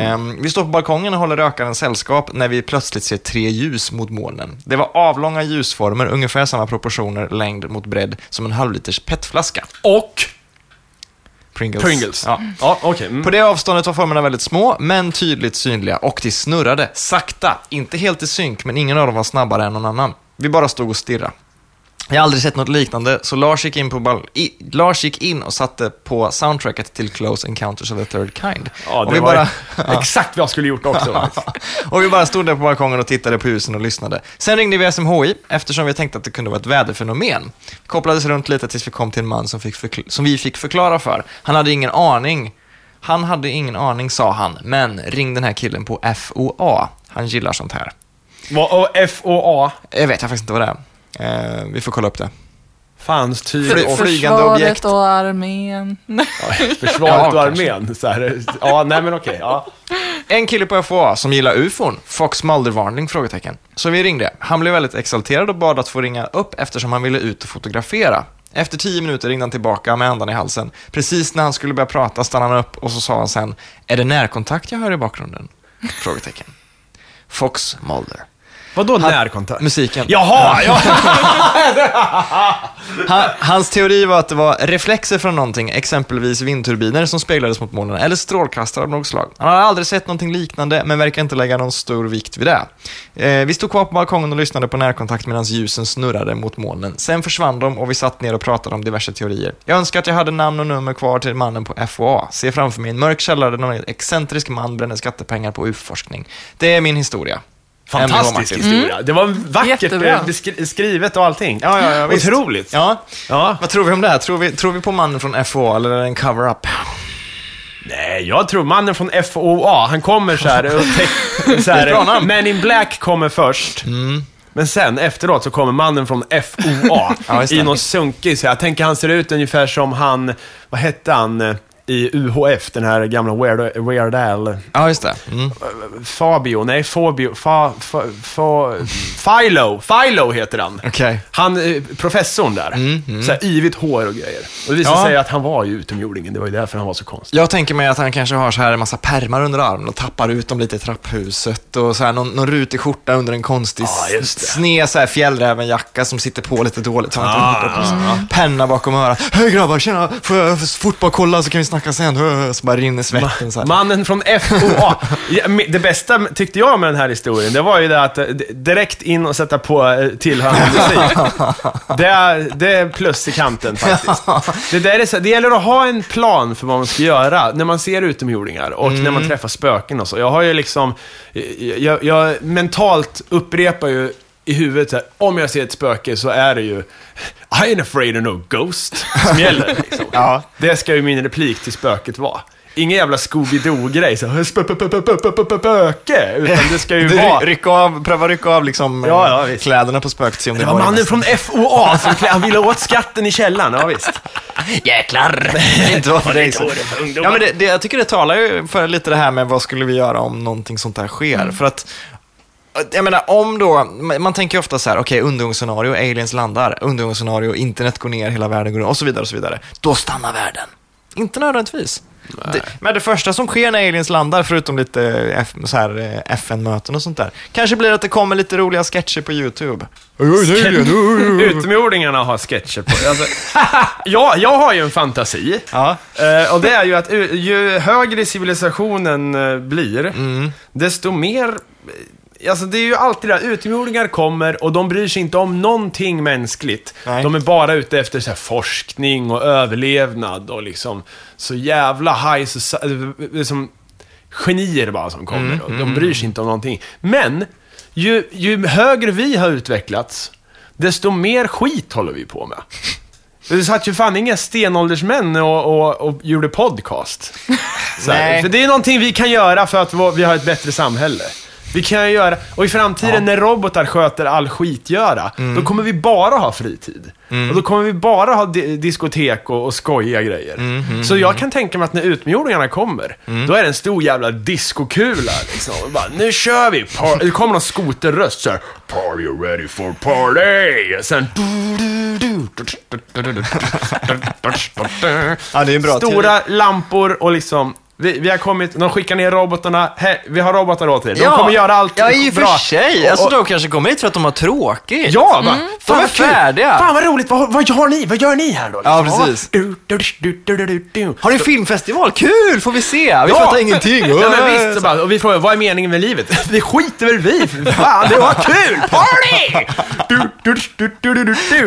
Eh, vi står på balkongen och håller rökaren sällskap när vi plötsligt ser tre ljus mot molnen. Det var avlånga ljusformer, ungefär samma proportioner längd mot bredd som en halvliters petflaska. Och Pringles. Pringles. Ja. Ja, okej. Mm. På det avståndet var formerna väldigt små, men tydligt synliga och de snurrade sakta. Inte helt i synk, men ingen av dem var snabbare än någon annan. Vi bara stod och stirrade. Jag har aldrig sett något liknande, så Lars gick in, på i, Lars gick in och satte på soundtracket till Close Encounters of the Third Kind. Ja, det vi var bara... exakt vad jag skulle gjort också. och vi bara stod där på balkongen och tittade på husen och lyssnade. Sen ringde vi SMHI eftersom vi tänkte att det kunde vara ett väderfenomen. Kopplades runt lite tills vi kom till en man som, som vi fick förklara för. Han hade ingen aning Han hade ingen aning, sa han, men ring den här killen på FOA. Han gillar sånt här. Vad- FOA. Jag vet jag faktiskt inte vad det är. Eh, vi får kolla upp det. Fanns typ Fly- och flygande Försvaret objekt. och armén. försvaret Ja, och kanske. armén. Så här. Ja, nej men okej. Ja. En kille på FOA som gillar ufon, Fox Mulder-varning? Frågetecken. Så vi ringde. Han blev väldigt exalterad och bad att få ringa upp eftersom han ville ut och fotografera. Efter tio minuter ringde han tillbaka med andan i halsen. Precis när han skulle börja prata stannade han upp och så sa han sen, är det närkontakt jag hör i bakgrunden? Frågetecken. Fox Mulder. Vadå Han- närkontakt? Musiken. Jaha, ja. Han, hans teori var att det var reflexer från någonting, exempelvis vindturbiner som speglades mot molnen, eller strålkastare av något slag. Han hade aldrig sett någonting liknande, men verkar inte lägga någon stor vikt vid det. Eh, vi stod kvar på balkongen och lyssnade på närkontakt medan ljusen snurrade mot molnen. Sen försvann de och vi satt ner och pratade om diverse teorier. Jag önskar att jag hade namn och nummer kvar till mannen på FOA. Se framför mig en mörk källare där någon excentrisk man bränner skattepengar på UF-forskning. Det är min historia. Fantastisk Martin. historia. Det var vackert Jättebra. eh, beskri- skrivet och allting. Ja, ja, ja, visst. Otroligt. Ja. Ja. Vad tror vi om det här? Tror vi, tror vi på mannen från FOA eller är det en cover-up? Nej, jag tror mannen från FOA, han kommer så här och te- så Det är ett bra här. Men in Black kommer först. Men sen efteråt så kommer mannen från FOA Ja, i någon sunkig, så jag tänker han ser ut ungefär som han, vad hette han i UHF, den här gamla Weird, Weird Al, Ja, just det. Mm. Fabio, nej Fabio, fa, fa, fa, Philo, Philo heter han. Okej. Han, eh, professorn där. Så här yvigt hår och grejer. Och det visade Ja. sig att han var ju utomjordingen, det var ju därför han var så konstig. Jag tänker mig att han kanske har så här en massa pärmar under armen och tappar ut dem lite i trapphuset och så här någon, någon rutig skjorta under en konstig Ja, sned så här fjällrävenjacka som sitter på lite dåligt. Så han Ah, på sig. Penna bakom örat. Hej grabbar, tjena, får jag fort bara kolla så kan vi snacka sen. Så bara rinner svetten så här. Mannen från FOA. Det bästa tyckte jag med den här historien, det var ju det att eh, direkt in och sätta på eh, tillhörande musik. Det är, det är plus i kanten faktiskt. Det, där är så, det gäller att ha en plan för vad man ska göra när man ser utomjordingar och när man träffar spöken och så. Jag har ju liksom, jag, jag mentalt upprepar ju i huvudet så här, om jag ser ett spöke så är det ju I ain't afraid of no ghost som gäller. Liksom. Ja. Det ska ju min replik till spöket vara. Ingen jävla Scooby-Doo-grej, så spöke, utan det ska ju Du, vara... ry- rycka av, pröva rycka av liksom Ja, ja, visst. kläderna på spöket se om Det det var var mannen från FOA som klä- han ville åt skatten i källaren, ja visst. Jäklar! inte vara för dig. Ja, men det, det, jag tycker det talar ju för lite det här med vad skulle vi göra om någonting sånt här sker. För att, jag menar om då, man tänker ju ofta så här, okej, undergångsscenario, aliens landar, undergångsscenario, internet går ner, hela världen går ner och så vidare och så vidare. Då stannar världen. Inte nödvändigtvis. Det, men det första som sker när aliens landar, förutom lite F, så här, eh, FN-möten och sånt där, kanske blir att det kommer lite roliga sketcher på YouTube. Utomjordingarna har sketcher på alltså, ja, Jag har ju en fantasi. Ja. Eh, och det är ju att ju högre civilisationen eh, blir, Mm. desto mer... eh, Alltså det är ju alltid det här, utomjordingar kommer och de bryr sig inte om någonting mänskligt. Nej. De är bara ute efter så här, forskning och överlevnad och liksom så jävla high society, liksom genier bara som kommer. Mm, och de bryr sig inte om någonting. Men, ju, ju högre vi har utvecklats, desto mer skit håller vi på med. Det satt ju fan inga stenåldersmän och, och, och gjorde podcast. Så här. För det är någonting vi kan göra för att vi har ett bättre samhälle. Vi kan ju göra, och i framtiden när robotar sköter all skitgöra, då kommer vi bara ha fritid. Och då kommer vi bara ha di diskotek och, och skojiga grejer. Så jag kan tänka mig att när utmjordingarna kommer, då är det en stor jävla diskokula liksom. Och bara, nu kör vi! Par- det kommer någon skoterröst såhär, you ready for party? Sen... Ja, det är en bra Stora lampor och liksom, vi, vi har kommit, de skickar ner robotarna, Hej, vi har robotar åt er. De kommer göra allt Ja, i och bra. för sig. Alltså, Och- de kanske kommer hit för att de har tråkigt. Ja, va? De är färdiga. Fan vad roligt, vad, vad gör ni? Vad gör ni här då? Ja, Liksom? precis. Du, du, du. Har ni filmfestival? Kul! Får vi se? Vi fattar ingenting. Ja, men visst, bara, och vi frågar, vad är meningen med livet? Det skiter väl vi Fan, det var kul! Party!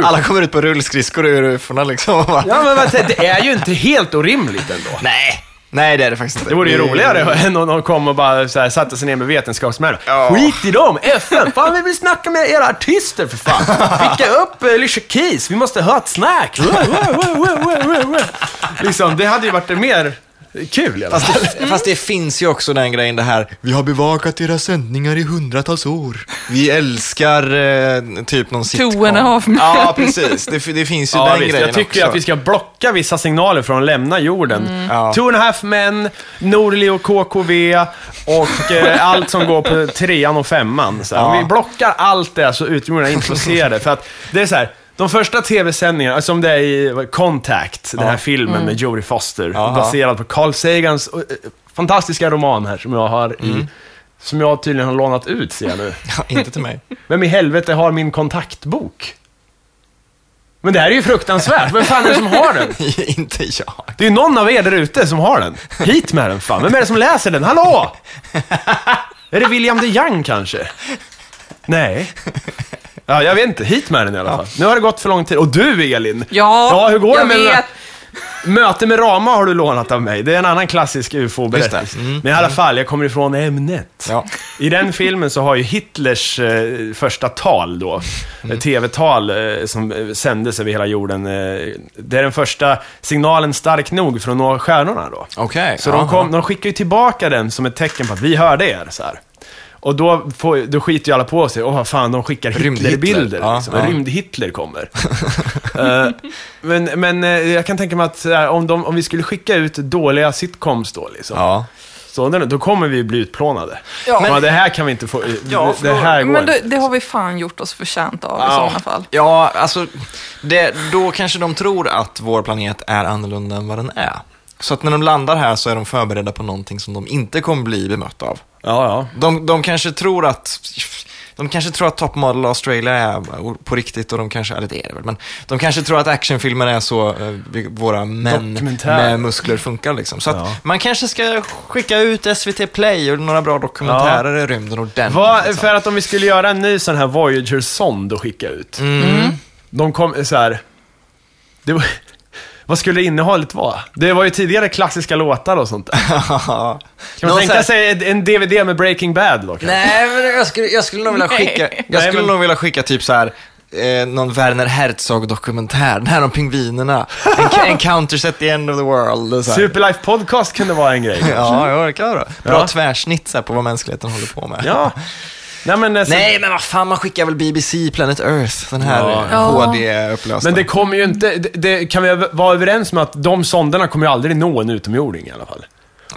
Alla kommer ut på rullskridskor ur ufona liksom. och Ja, men det är ju inte helt orimligt ändå. Nej. Nej, det är det faktiskt inte. Det vore ju roligare än om de kom och bara så här, satte sig ner med vetenskapsmän. Ja. Skit i dem! FN! Fan, vi vill snacka med era artister för fan! Skicka upp uh, Alicia Keys, vi måste ha ett snack! Liksom, det hade ju varit mer Kul i alla fall. Fast det, fast det finns ju också den grejen det här, vi har bevakat era sändningar i hundratals år. Vi älskar eh, typ någon sitcom. Two and a half men. Ja, precis. Det, det finns ju Ja, den visst. grejen Jag tycker också. att vi ska blocka vissa signaler från att lämna jorden. Mm. Ja. Two and a half men, Norli och KKV och eh, allt som går på trean och femman. Så Ja. vi blockar allt det så får se det. För att det är så här, de första tv-sändningarna, som det är i Contact, den här filmen med Jodie Foster, Ja. baserad på Carl Sagans eh, fantastiska roman här, som jag har i, som jag tydligen har lånat ut, ser jag nu. Ja, inte till mig. Vem i helvete har min kontaktbok? Men det här är ju fruktansvärt. Vem fan är det som har den? inte jag. Det är ju någon av er där ute som har den. Hit med den fan. Vem är det som läser den? Hallå? Är det William de Young kanske? Nej. Ja, jag vet inte. Hit med den i alla fall. Nu har det gått för lång tid. Och du Elin! Ja, Ja, hur går det jag med vet. Möte med Rama har du lånat av mig. Det är en annan klassisk ufo-berättelse. det. Mm. Men i alla fall, jag kommer ifrån ämnet. Ja. I den filmen så har ju Hitlers eh, första tal då, mm. tv-tal eh, som eh, sändes över hela jorden, eh, det är den första signalen stark nog för att nå stjärnorna då. Okej. Så de, kom, de skickar ju tillbaka den som ett tecken på att vi hörde er. Så här. Och då, får, då skiter ju alla på sig. Åh, vad fan, de skickar Rymd-Hitler. Hitler-bilder. Ja, liksom. ja. Rymd-Hitler kommer. Eh, men men eh, jag kan tänka mig att här, om, de, om vi skulle skicka ut dåliga sitcoms då, liksom, Ja. så då kommer vi bli utplånade. Ja. Men, det här kan vi inte få... Ja, det här går Men det, det har vi fan gjort oss förtjänt av i Ja. sådana fall. Ja, alltså, det, då kanske de tror att vår planet är annorlunda än vad den är. Så att när de landar här så är de förberedda på någonting som de inte kommer bli bemötta av. Ja, ja. De, de kanske tror att de kanske tror att Top Model Australia är på riktigt och de kanske, eller det är det väl, men de kanske tror att actionfilmer är så eh, våra män med muskler funkar liksom. Så Ja. man kanske ska skicka ut SVT Play och några bra dokumentärer i rymden ordentligt. Vad, liksom. för att om vi skulle göra en ny sån här Voyager-sond och skicka ut. Mm. De kom så här. Det var, vad skulle innehållet vara? Det var ju tidigare klassiska låtar och sånt. Kan man Någon tänka så här- sig en- DVD med Breaking Bad då? kanske? Nej, men jag skulle, jag skulle nog vilja skicka, jag Nej, skulle men- nog vilja skicka typ så här, eh, någon Werner Herzog-dokumentär, den här om pingvinerna. En, Encounters at the end of the world. och Så här. Superlife Podcast kunde vara en grej. Ja, ja, det kan vara. Bra Ja. tvärsnitt så här, på vad mänskligheten håller på med. Ja. Nej, men, eh, så, Nej, men vad fan, man skickar väl BBC Planet Earth, den här Ja. Ja. HD-upplösta. men det kommer ju inte... Det, det, kan vi vara överens med att de sonderna kommer ju aldrig nå en utomjording i alla fall.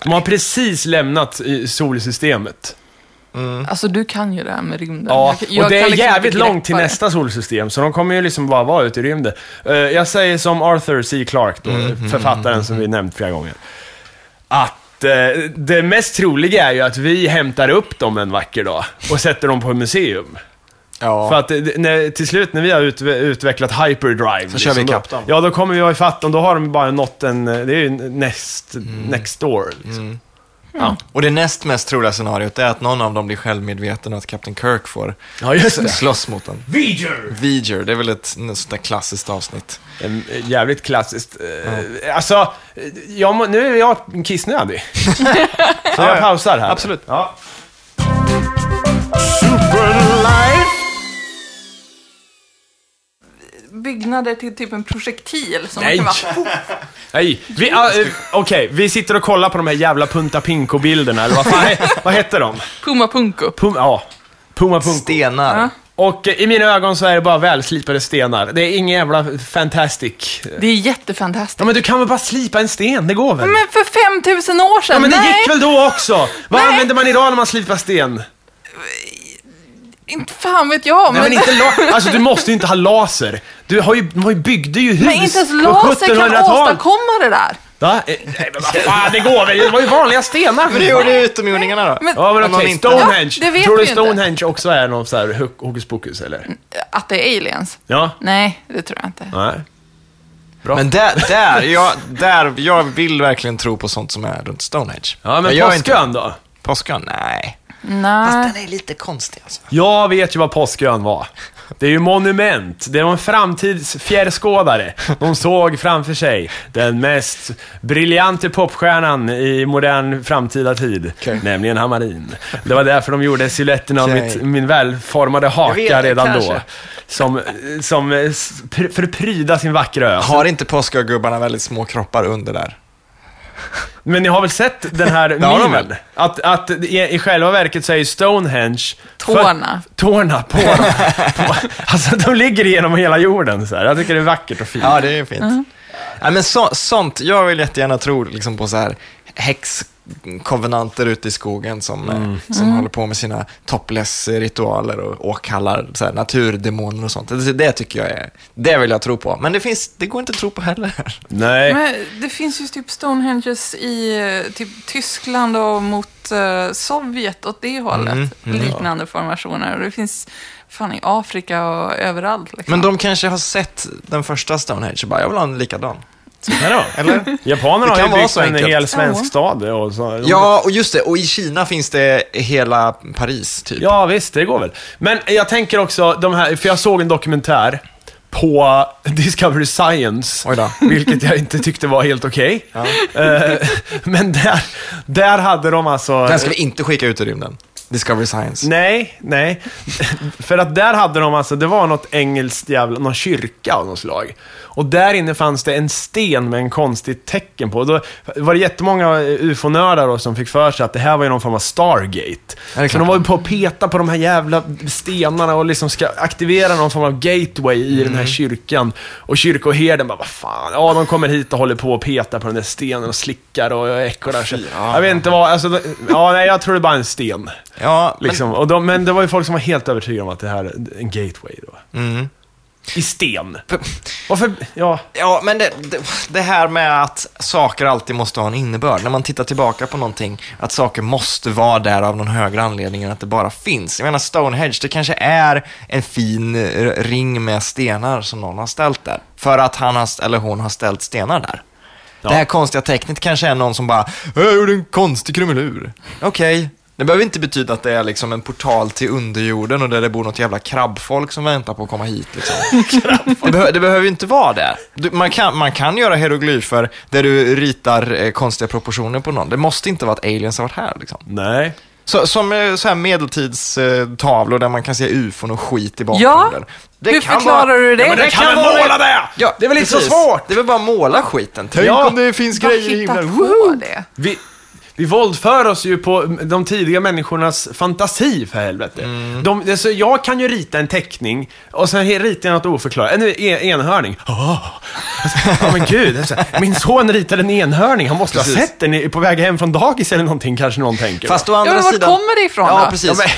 De har precis lämnat solsystemet. Alltså du kan ju det här med rymden. Ja, Jag- jag och det är liksom jävligt långt till nästa solsystem, så de kommer ju liksom bara vara ute i rymden. Eh, jag säger som Arthur C. Clarke, då, Mm, författaren som vi nämnt flera gånger, att eh, det mest troliga är ju att vi hämtar upp dem en vacker dag och sätter dem på museum. ja. För att eh, när, till slut när vi har ut, utvecklat hyperdrive, liksom, Så kör vi ikapp dem. Ja, då kommer vi vara ifatt dem. Då har de bara nått en, eh, det är ju next, Mm. next door. Liksom. Ja. Och det näst mest troliga scenariot är att någon av dem blir självmedveten och att Captain Kirk får ja, just det. slåss mot den. Viger! Viger, det är väl ett sånt där klassiskt avsnitt. En, eh, jävligt klassiskt. Eh, Alltså, eh, jag nu är jag kissnödig. Så jag pausar här. Absolut. Ja. Byggnader till typ en projektil som Nej. kan vara... Nej, vi, eh, okej, vi sitter och kollar på de här jävla Punta Pinko-bilderna, eller vad fan vad hette de? Puma Punko. Pum, ja, Puma Punko. Stenar. Ja. Och eh, i mina ögon så är det bara välslipade stenar. Det är ingen jävla fantastic. Det är jättefantastiskt. Ja, men du kan väl bara slipa en sten? Det går väl? Men för 5000 år sedan? Ja, men det Nej, gick väl då också? Vad Nej. använder man idag när man slipar sten? inte fan vet jag. Nej, men, men inte la- alltså du måste ju inte ha laser. Du har ju, ju byggde ju hus men inte ens laser kan 1700-tal. åstadkomma det där. Va? Eh, Nej, men vad fan, det går väl? Det var ju vanliga stenar. Men det gjorde ju utomjordingarna då. Men- Ja, men Om okej, inte- Stonehenge. Ja, det vet Tror du ju inte. Stonehenge också är någon sån här ho- hokus pokus, eller? Att det är aliens? Ja? Nej, det tror jag inte. Nej. Bra. Men där, där, jag, där, jag vill verkligen tro på sånt som är runt Stonehenge. Ja, men jag gör inte Påskön då? Påskön? Nej. Fast Nej. den är lite konstig alltså. Jag vet ju vad Påskön var. Det är ju monument. Det var en framtidsfjärrskådare. De såg framför sig den mest briljante popstjärnan i modern framtida tid. Okej. Nämligen Hamarin. Det var därför de gjorde siluetten av Okej. mitt, min välformade haka redan kanske. då. Som, som eh, för att pryda sin vackra ö. Har inte påskögubbarna väldigt små kroppar under där? Men ni har väl sett den här de memen? Att, att i, i själva verket så är ju Stonehenge... Tårna. För, tårna på, på Alltså de ligger genom hela jorden så här. Jag tycker det är vackert och fint. Ja, det är fint. Ja, men så, sånt, jag vill jättegärna tro liksom, på så här häxkonvenanter ute i skogen som, eh, som håller på med sina topless-ritualer och åkallar så här, naturdemoner och sånt. Det, det tycker jag är, det vill jag tro på. Men det, finns, det går inte att tro på heller. Nej. Men det finns ju typ Stonehenges i eh, typ Tyskland och mot eh, Sovjet åt det hållet. Mm, Liknande formationer. Och det finns fan i Afrika och överallt. Liksom. Men de kanske har sett den första Stonehenge och bara, jag vill ha en likadan. Vara. Eller? Japanerna har kan ju vara byggt så en enkelt. hel svensk Ja. stad. Och så, Ja, och just det. Och i Kina finns det hela Paris, typ. Ja, visst, det går väl. Men jag tänker också, de här, för jag såg en dokumentär på Discovery Science, vilket jag inte tyckte var helt okej. Eh, Men där, där hade de alltså... Den ska vi inte skicka ut i rymden. Discovery Science. Nej, nej. För att där hade de alltså, det var något engelskt jävla, någon kyrka av något slag. Och där inne fanns det en sten med en konstigt tecken på. Då var det jättemånga ufo-nördar då som fick för sig att det här var ju någon form av Stargate. är Så de var ju på att peta på de här jävla stenarna och liksom ska aktivera någon form av gateway i den Mm. här kyrkan. Och kyrkoherden bara, vad fan, ja de kommer hit och håller på och petar på den där stenen och slickar och äcklar sig. ja. Jag vet inte vad, alltså, ja nej jag tror det är bara en sten. Ja, men, Liksom. Och de, men det var ju folk som var helt övertygade om att det här är en gateway då. Mm. I sten. Varför? Ja. ja, men det, det, det här med att saker alltid måste ha en innebörd. När man tittar tillbaka på någonting, att saker måste vara där av någon högre anledning än att det bara finns. Jag menar Stonehenge, det kanske är en fin eh, ring med stenar som någon har ställt där. För att han har, eller hon har ställt stenar där. Det här konstiga tecknet kanske är någon som bara, jag gjorde en konstig krumelur. Okej. Det behöver inte betyda att det är liksom en portal till underjorden och där det bor något jävla krabbfolk som väntar på att komma hit. Liksom. det, behö- det behöver ju inte vara det. Du, man, kan, man kan göra hieroglyfer där du ritar eh, konstiga proportioner på någon. Det måste inte vara att aliens har varit här. Liksom. Nej. Så, som eh, så här medeltidstavlor där man kan se ufon och skit i Ja, bakgrunden. Det hur kan förklarar vara- du det? Ja, men det kan väl måla det! Ja, Det är väl inte så svårt? Det är väl bara måla skiten. Tänk Ja. om det finns grejer i himlen. det. Vi, vi våldför oss ju på de tidiga människornas fantasi, för helvete. Mm. De, alltså, jag kan ju rita en teckning och sen ritar jag något oförklarat. En en, enhörning. Oh. Ja men gud, alltså, min son ritade en enhörning. Han måste Precis. ha sett den på väg hem från dagis eller någonting, kanske någon tänker. Fast å Ja, andra men vart sidan... kommer det ifrån Ja, då? precis. Ja,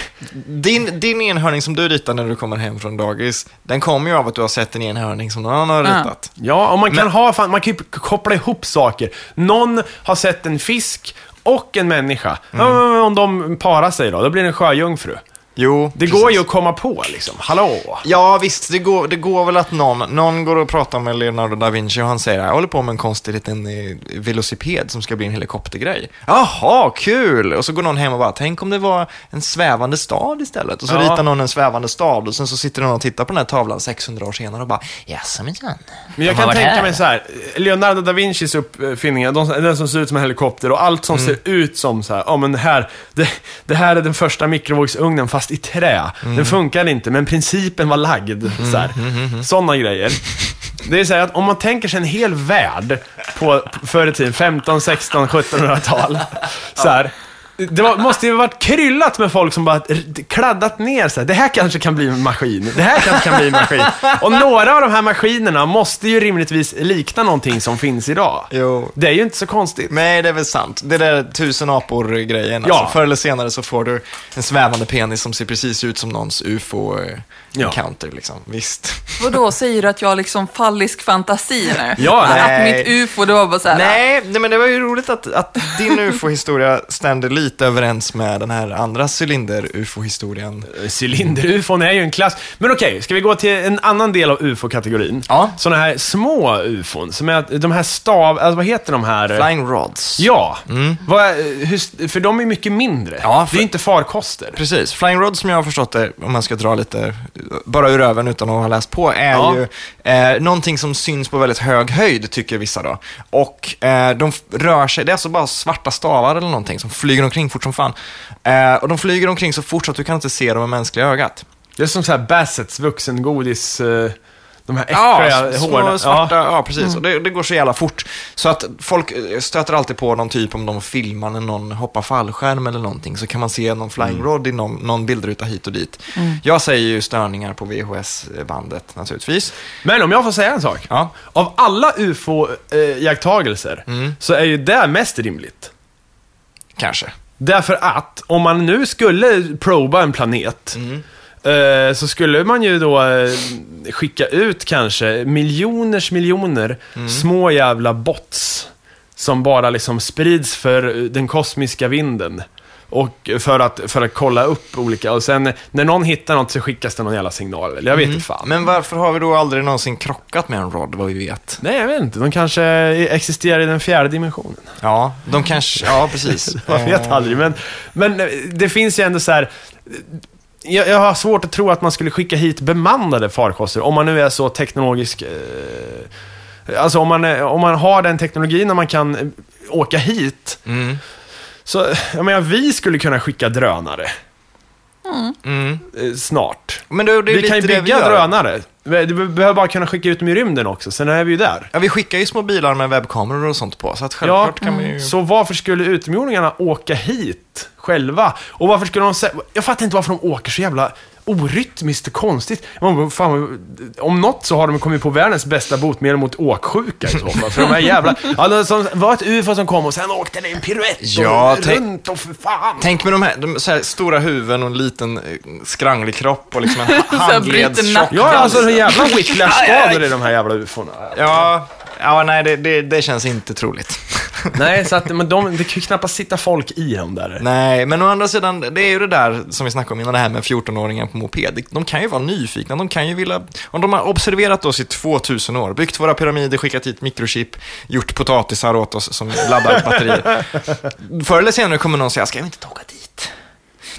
din, din enhörning som du ritar när du kommer hem från dagis, den kommer ju av att du har sett en enhörning som någon annan har Ja. ritat. Ja, och man kan, Men- ha, fan, man kan ju koppla ihop saker. Någon har sett en fisk och en människa. Ja, Mm. men om de parar sig då, då blir det en sjöjungfru. Jo, Det precis. går ju att komma på liksom. Hallå? Ja, visst. Det går, det går väl att någon, någon går och pratar med Leonardo da Vinci och han säger jag håller på med en konstig liten eh, velociped som ska bli en helikoptergrej. Jaha, kul! Och så går någon hem och bara, tänk om det var en svävande stad istället. Och så Ja. ritar någon en svävande stad och sen så sitter någon och tittar på den här tavlan 600 år senare och bara, jaså minsann. Men jag De har kan varit tänka här." mig så här. Leonardo da Vincis uppfinningar, de, den som ser ut som en helikopter och allt som Mm. ser ut som så här, ja men här, det, det här är den första mikrovågsugnen fast i trä. Mm. Den funkar inte, men principen var lagd. Så här. mm, Sådana grejer. Det är så här att om man tänker sig en hel värld på, förr i tiden, 15, 16, 1700-tal. Så här. Det var, måste ju ha varit kryllat med folk som bara kladdat ner sig. Det här kanske kan bli en maskin. Det här kanske kan bli en maskin. Och några av de här maskinerna måste ju rimligtvis likna någonting som finns idag. Jo. Det är ju inte så konstigt. Nej, det är väl sant. Det där tusen apor-grejen. Ja. Alltså, förr eller senare så får du en svävande penis som ser precis ut som någons Ja. ufo-encounter. Liksom. Visst. Och då säger du att jag har liksom fallisk fantasi nu? Ja, att nej. mitt ufo, det var bara så här, Nej, nej, men det var ju roligt att, att din ufo-historia stämde lite överens med den här andra cylinder-ufo-historien. Cylinder-ufon är ju en klass. Men okej, ska vi gå till en annan del av ufo-kategorin? Ja. Sådana här små ufon, som är de här stav... Alltså vad heter de här? Flying rods. Ja, Vad, hur, för de är mycket mindre. Ja, Det för- är inte farkoster. Precis. Flying rods som jag har förstått det, om man ska dra lite, bara ur öven utan att ha läst på, är Ja. ju eh, någonting som syns på väldigt hög höjd, tycker vissa då. Och eh, de rör sig, det är alltså bara svarta stavar eller någonting som flyger omkring fort som fan. Eh, och de flyger omkring så fort så att du kan inte se dem med mänskliga ögat. Det är som så här Bassets vuxengodis... eh, De här Ja, äckliga, små hårda. svarta, Ja. ja, precis. Och det, det går så jävla fort. Så att folk eh, stöter alltid på någon typ om de filmar när någon hoppar fallskärm eller någonting. Så kan man se någon flying Mm. rod i någon, någon bildruta hit och dit. Jag säger ju störningar på VHS-bandet naturligtvis. Men om jag får säga en sak. Ja. Av alla ufo-iakttagelser Mm. så är ju det mest rimligt. Kanske. Därför att om man nu skulle proba en planet Mm. eh, så skulle man ju då eh, skicka ut kanske miljoners miljoner Mm. små jävla bots som bara liksom sprids för den kosmiska vinden. Och för att, för att kolla upp olika, och sen när någon hittar något så skickas det någon jävla signal. Eller jag vet inte fan. Mm. Men varför har vi då aldrig någonsin krockat med en rod, vad vi vet? Nej, jag vet inte. De kanske existerar i den fjärde dimensionen. Ja, de kanske, ja precis. Man vet aldrig, men, men det finns ju ändå så här. Jag, jag har svårt att tro att man skulle skicka hit bemannade farkoster, om man nu är så teknologisk... Eh, alltså om man, om man har den teknologin när man kan eh, åka hit, Mm, så jag menar, vi skulle kunna skicka drönare mm. eh, snart. Men det, det är Vi kan ju bygga vi gör. drönare. Du behöver bara kunna skicka ut dem i rymden också, sen är vi ju där. Ja, vi skickar ju små bilar med webbkameror och sånt på, så att självklart kan man ju... Så varför skulle utomjordingarna åka hit själva? Och varför skulle de. Jag fattar inte varför de åker så jävla orytmiskt och konstigt. Man fan, om något så har de kommit på världens bästa botemedel mot åksjuka i så fall. För de här jävla... Ja, det som var ett ufo som kom och sen åkte det en piruett Ja, och tänk- runt och för fan. Tänk med de här, de här stora huvuden och en liten eh, skranglig kropp och liksom en handledstjock. Ja, alltså jävla whiplash-skador i de här jävla ufona. Ja, ja nej, det, det, det känns inte troligt. Nej, så att men de, det kan ju knappast sitta folk i dem där. nej, men å andra sidan, det är ju det där som vi snackade om innan, det här med 14-åringar på moped. De kan ju vara nyfikna, de kan ju vilja... Om de har observerat oss i 2000 år, byggt våra pyramider, skickat hit mikrochip, gjort potatisar åt oss som laddar batterier. Förr eller senare kommer någon säga, ska vi inte ta åka dit?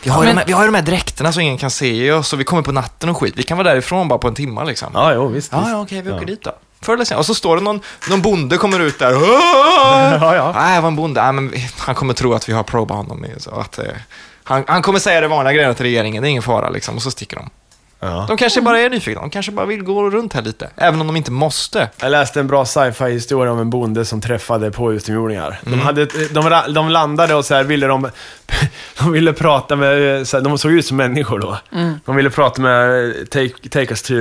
Vi har, ju Men- här, vi har ju de här dräkterna så ingen kan se oss och vi kommer på natten och skit. Vi kan vara därifrån bara på en timme liksom. Ja, jo, visst. Ja, visst. ja okej, vi åker dit då. Förr eller senare. Och så står det någon, någon bonde kommer ut där. Ja, ja. Nej, var en bonde. Nej, men han kommer tro att vi har probat honom. Så att, eh, han, han kommer säga det vanliga grejerna till regeringen, det är ingen fara liksom. Och så sticker de. Ja. De kanske bara är nyfikna, de kanske bara vill gå runt här lite. Även om de inte måste. Jag läste en bra sci-fi historia om en bonde som träffade på utomjordingar. Mm. De, hade, de, de landade och så här ville de, de ville prata med, så här, de såg ut som människor då. De ville prata med, take, take us to,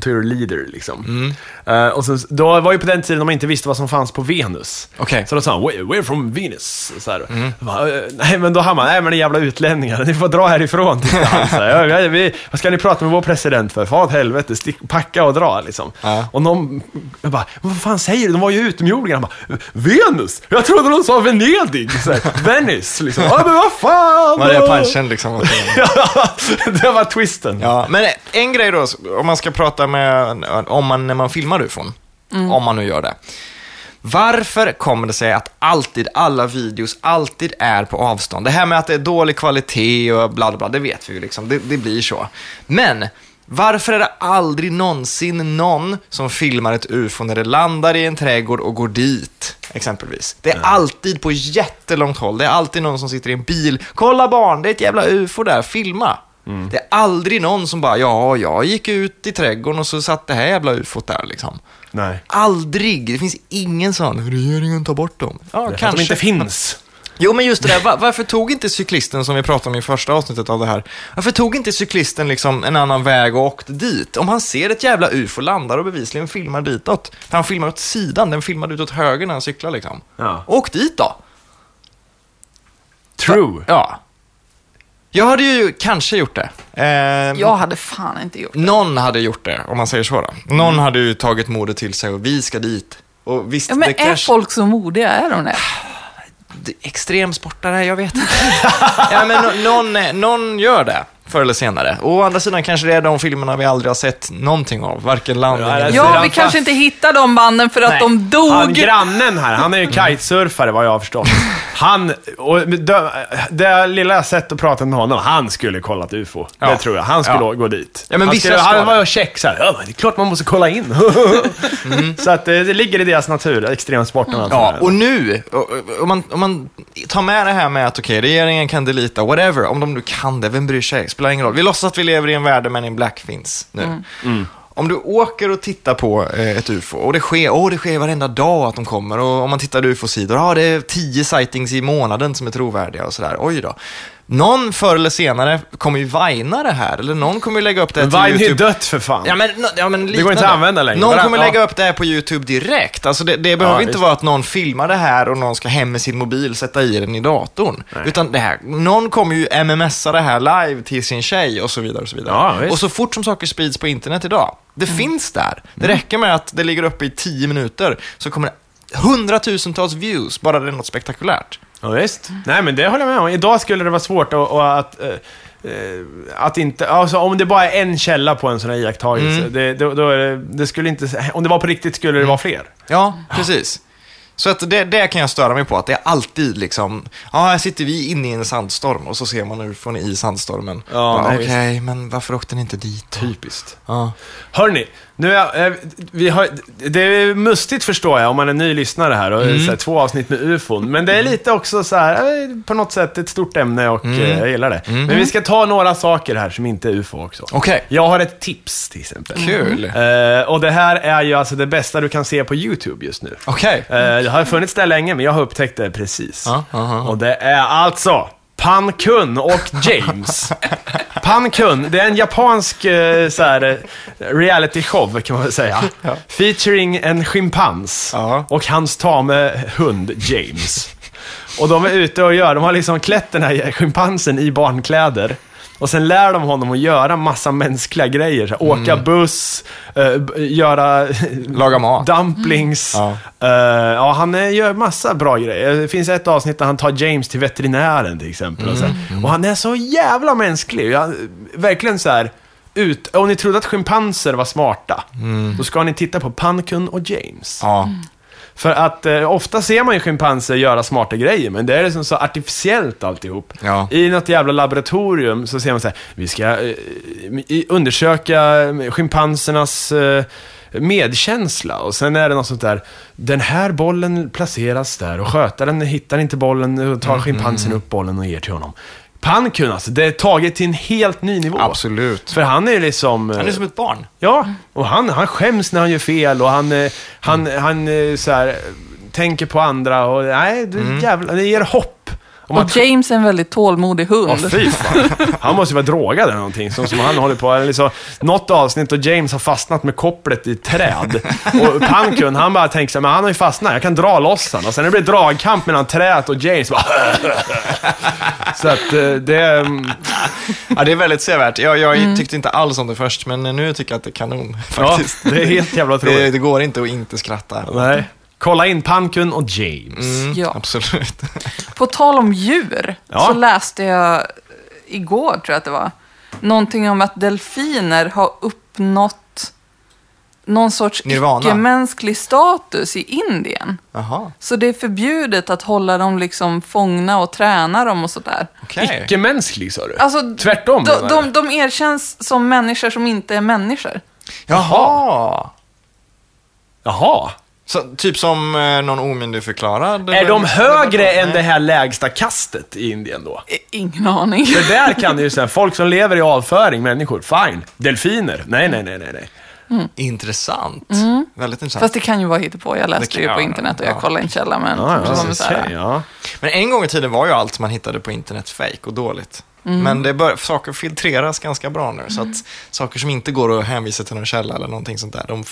to your leader liksom. Mm. Eh, och så, då var ju på den tiden de inte visste vad som fanns på Venus. Okej. Så då sa han, we're, we're from Venus. Så här. Mm. Bara, "Eh, nej men då han bara, nej men ni jävla utlänningar, ni får dra härifrån. Så här, "Ja, vi, vad ska ni prata med vår president för? Fan åt helvete, stick, packa och dra liksom. Ja. Och någon, jag bara, vad fan säger du? De var ju utomjordingar. Han bara, Venus? Jag trodde de sa Venedig. Så här, Venice liksom. Ja men vad fan! Var det punchen liksom? Ja, det var twisten. Ja, men en grej då, om man ska prata med, om man, när man filmar ufon, om man nu gör det. Varför kommer det sig att alltid alla videos alltid är på avstånd? Det här med att det är dålig kvalitet och bla bla bla, det vet vi ju liksom, det, det blir så. Men varför är det aldrig någonsin någon som filmar ett ufo när det landar i en trädgård och går dit, exempelvis? Det är alltid på jättelångt håll, det är alltid någon som sitter i en bil. Kolla barn, det är ett jävla ufo där, filma. Det är aldrig någon som bara, ja, jag gick ut i trädgården och så satt det här jävla ufot där liksom. Nej. Aldrig. Det finns ingen sån, regeringen tar bort dem. Ja, att kanske. de inte finns. Jo, men just det där, va- varför tog inte cyklisten, som vi pratade om i första avsnittet av det här, varför tog inte cyklisten liksom en annan väg och åkte dit? Om han ser ett jävla ufo, landar och bevisligen filmar ditåt. För han filmar åt sidan, den filmade ut åt höger när han cyklar liksom. Ja. Åk dit då. True. Ja. Jag hade ju kanske gjort det. Eh, Jag hade fan inte gjort det. Någon hade gjort det, om man säger så då. Någon hade ju tagit modet till sig och vi ska dit. Och visst, Ja, men det är kanske... folk så modiga? Är de det? Extremsportare, jag vet inte. ja, men någon, någon gör det, förr eller senare. Och å andra sidan kanske det är de filmerna vi aldrig har sett någonting av. Varken landning Ja, eller... det- Ja, vi kanske inte hittar de banden för att Nej. de dog. Han grannen här, han är ju kitesurfare vad jag har förstått. Han, och det, det lilla jag sett och pratat med honom, han skulle kolla ett UFO. Ja. Det tror jag. Han skulle Ja. gå dit. Ja, men han, skulle, han det. var ju check så här, ja, det är klart man måste kolla in. Så att det, det ligger i deras natur, extremsporten och allt Ja, och nu, om man, om man tar med det här med att okej, regeringen kan delita, whatever, om de nu kan det, vem bryr sig? Spelar ingen roll. Vi låtsas att vi lever i en värld där Men in Black finns nu. om du åker och tittar på eh, ett UFO och det sker, oh, det sker varenda dag att de kommer och om man tittar UFO-sidor, ja det är tio sightings i månaden som är trovärdiga och sådär, oj då. Någon förr eller senare kommer ju vina det här, eller någon kommer ju lägga upp det här Men Vine är YouTube. dött för fan. Ja, men, ja, men går inte att använda längre. Någon kommer ja. lägga upp det här på YouTube direkt. Alltså det, det behöver inte visst. vara att någon filmar det här och någon ska hem med sin mobil och sätta i den i datorn. Utan det här, någon kommer ju mmsa det här live till sin tjej och så vidare. Och så, vidare. Ja, och så fort som saker sprids på internet idag, det finns där. Det räcker med att det ligger uppe i tio minuter så kommer det hundratusentals views, bara det är något spektakulärt. Ja, visst. Nej, men det håller jag med om. Idag skulle det vara svårt att, att, att, eh, eh, att inte... Alltså om det bara är en källa på en sån här iakttagelse, Mm. det, då, då det, det skulle inte... Om det var på riktigt skulle det vara fler. Ja, precis. Så att det, det kan jag störa mig på, att det är alltid liksom, ja, här sitter vi inne i en sandstorm och så ser man ufon i sandstormen. Ja, Okej, men varför åkte ni inte dit? Typiskt. Ja. Hörni, nu är, eh, vi har, det är mustigt förstår jag om man är ny lyssnare här och Mm. så här, två avsnitt med ufon. Men det är lite också så här, eh, på något sätt ett stort ämne och Mm. eh, jag gillar det. Men vi ska ta några saker här som inte är ufo också. Okej, Jag har ett tips till exempel. kul. Eh, och det här är ju alltså det bästa du kan se på YouTube just nu. Okej. Eh, det har funnits där länge, men jag har upptäckt det precis. Ja, ja. Och det är alltså Pan Kun och James. Pan Kun, det är en japansk eh, så här, eh, reality show kan man väl säga. Featuring en schimpans Ja. och hans tame hund James. Och de är ute och gör, de har liksom klätt den här schimpansen i barnkläder. Och sen lär de honom att göra massa mänskliga grejer. Så här, Mm. Åka buss, b- göra Laga mat. dumplings. Ja. Eh, ja, han gör massa bra grejer. Det finns ett avsnitt där han tar James till veterinären till exempel. Och. Mm. och han är så jävla mänsklig. Jag, verkligen så här. Ut, om ni trodde att schimpanser var smarta, då ska ni titta på Pankun och James. Mm. Ja. För att eh, ofta ser man ju schimpanser göra smarta grejer, men det är liksom så artificiellt alltihop. Ja. I något jävla laboratorium så ser man så här, vi ska eh, undersöka schimpansernas eh, medkänsla och sen är det något sånt där, den här bollen placeras där och skötaren hittar inte bollen och Mm, tar schimpansen upp bollen och ger till honom. Pankun alltså, det är taget till en helt ny nivå. Absolut. För han är ju liksom... eh, Han är som ett barn. Ja, och han, han skäms när han gör fel och han, eh, han, han eh, så här, eh, tänker på andra och nej, det, Mm. jävla, det ger hopp. Om Och att, James är en väldigt tålmodig hund. Åh, fy fan. Han måste ju vara drogad eller någonting, som, som han håller på. Eller så, något avsnitt och James har fastnat med kopplet i ett träd. Och Pankun, han bara tänker så här, men han har ju fastnat, jag kan dra loss han. Och sen det blir dragkamp mellan trädet och James, bara... Så att eh, det... mm, Ja, det är väldigt sevärt. Jag, jag tyckte inte alls om det först, men nu tycker jag att det är kanon. Ja, Faktiskt. det är helt jävla det, otroligt. det går inte att inte skratta. Nej. Kolla in Pankun och James. Mm, Ja. Absolut. På tal om djur, Ja. så läste jag igår, tror jag att det var, någonting om att delfiner har uppnått någon sorts icke-mänsklig status i Indien. Jaha, Så det är förbjudet att hålla dem liksom fångna och träna dem och sådär. okej. Icke-mänsklig sa du? Alltså, Tvärtom de, de, de erkänns som människor som inte är människor. Jaha. Jaha. Så, typ som eh, någon omyndigförklarad? Är de högre än det här lägsta kastet i Indien då? I- Ingen aning. För där kan det ju säga, folk som lever i avföring, människor, fine. Delfiner, nej, nej, nej, nej, nej. Intressant. Väldigt intressant. Fast det kan ju vara hittepå. Jag Det läste kan- ju på internet och jag ja. kollade en källa. Men Ja, ja, med så här, okej, ja. Men en gång i tiden var ju allt man hittade på internet fake och dåligt. Men det bör, saker filtreras ganska bra nu. Så att saker som inte går att hänvisa till någon källa eller någonting sånt där, de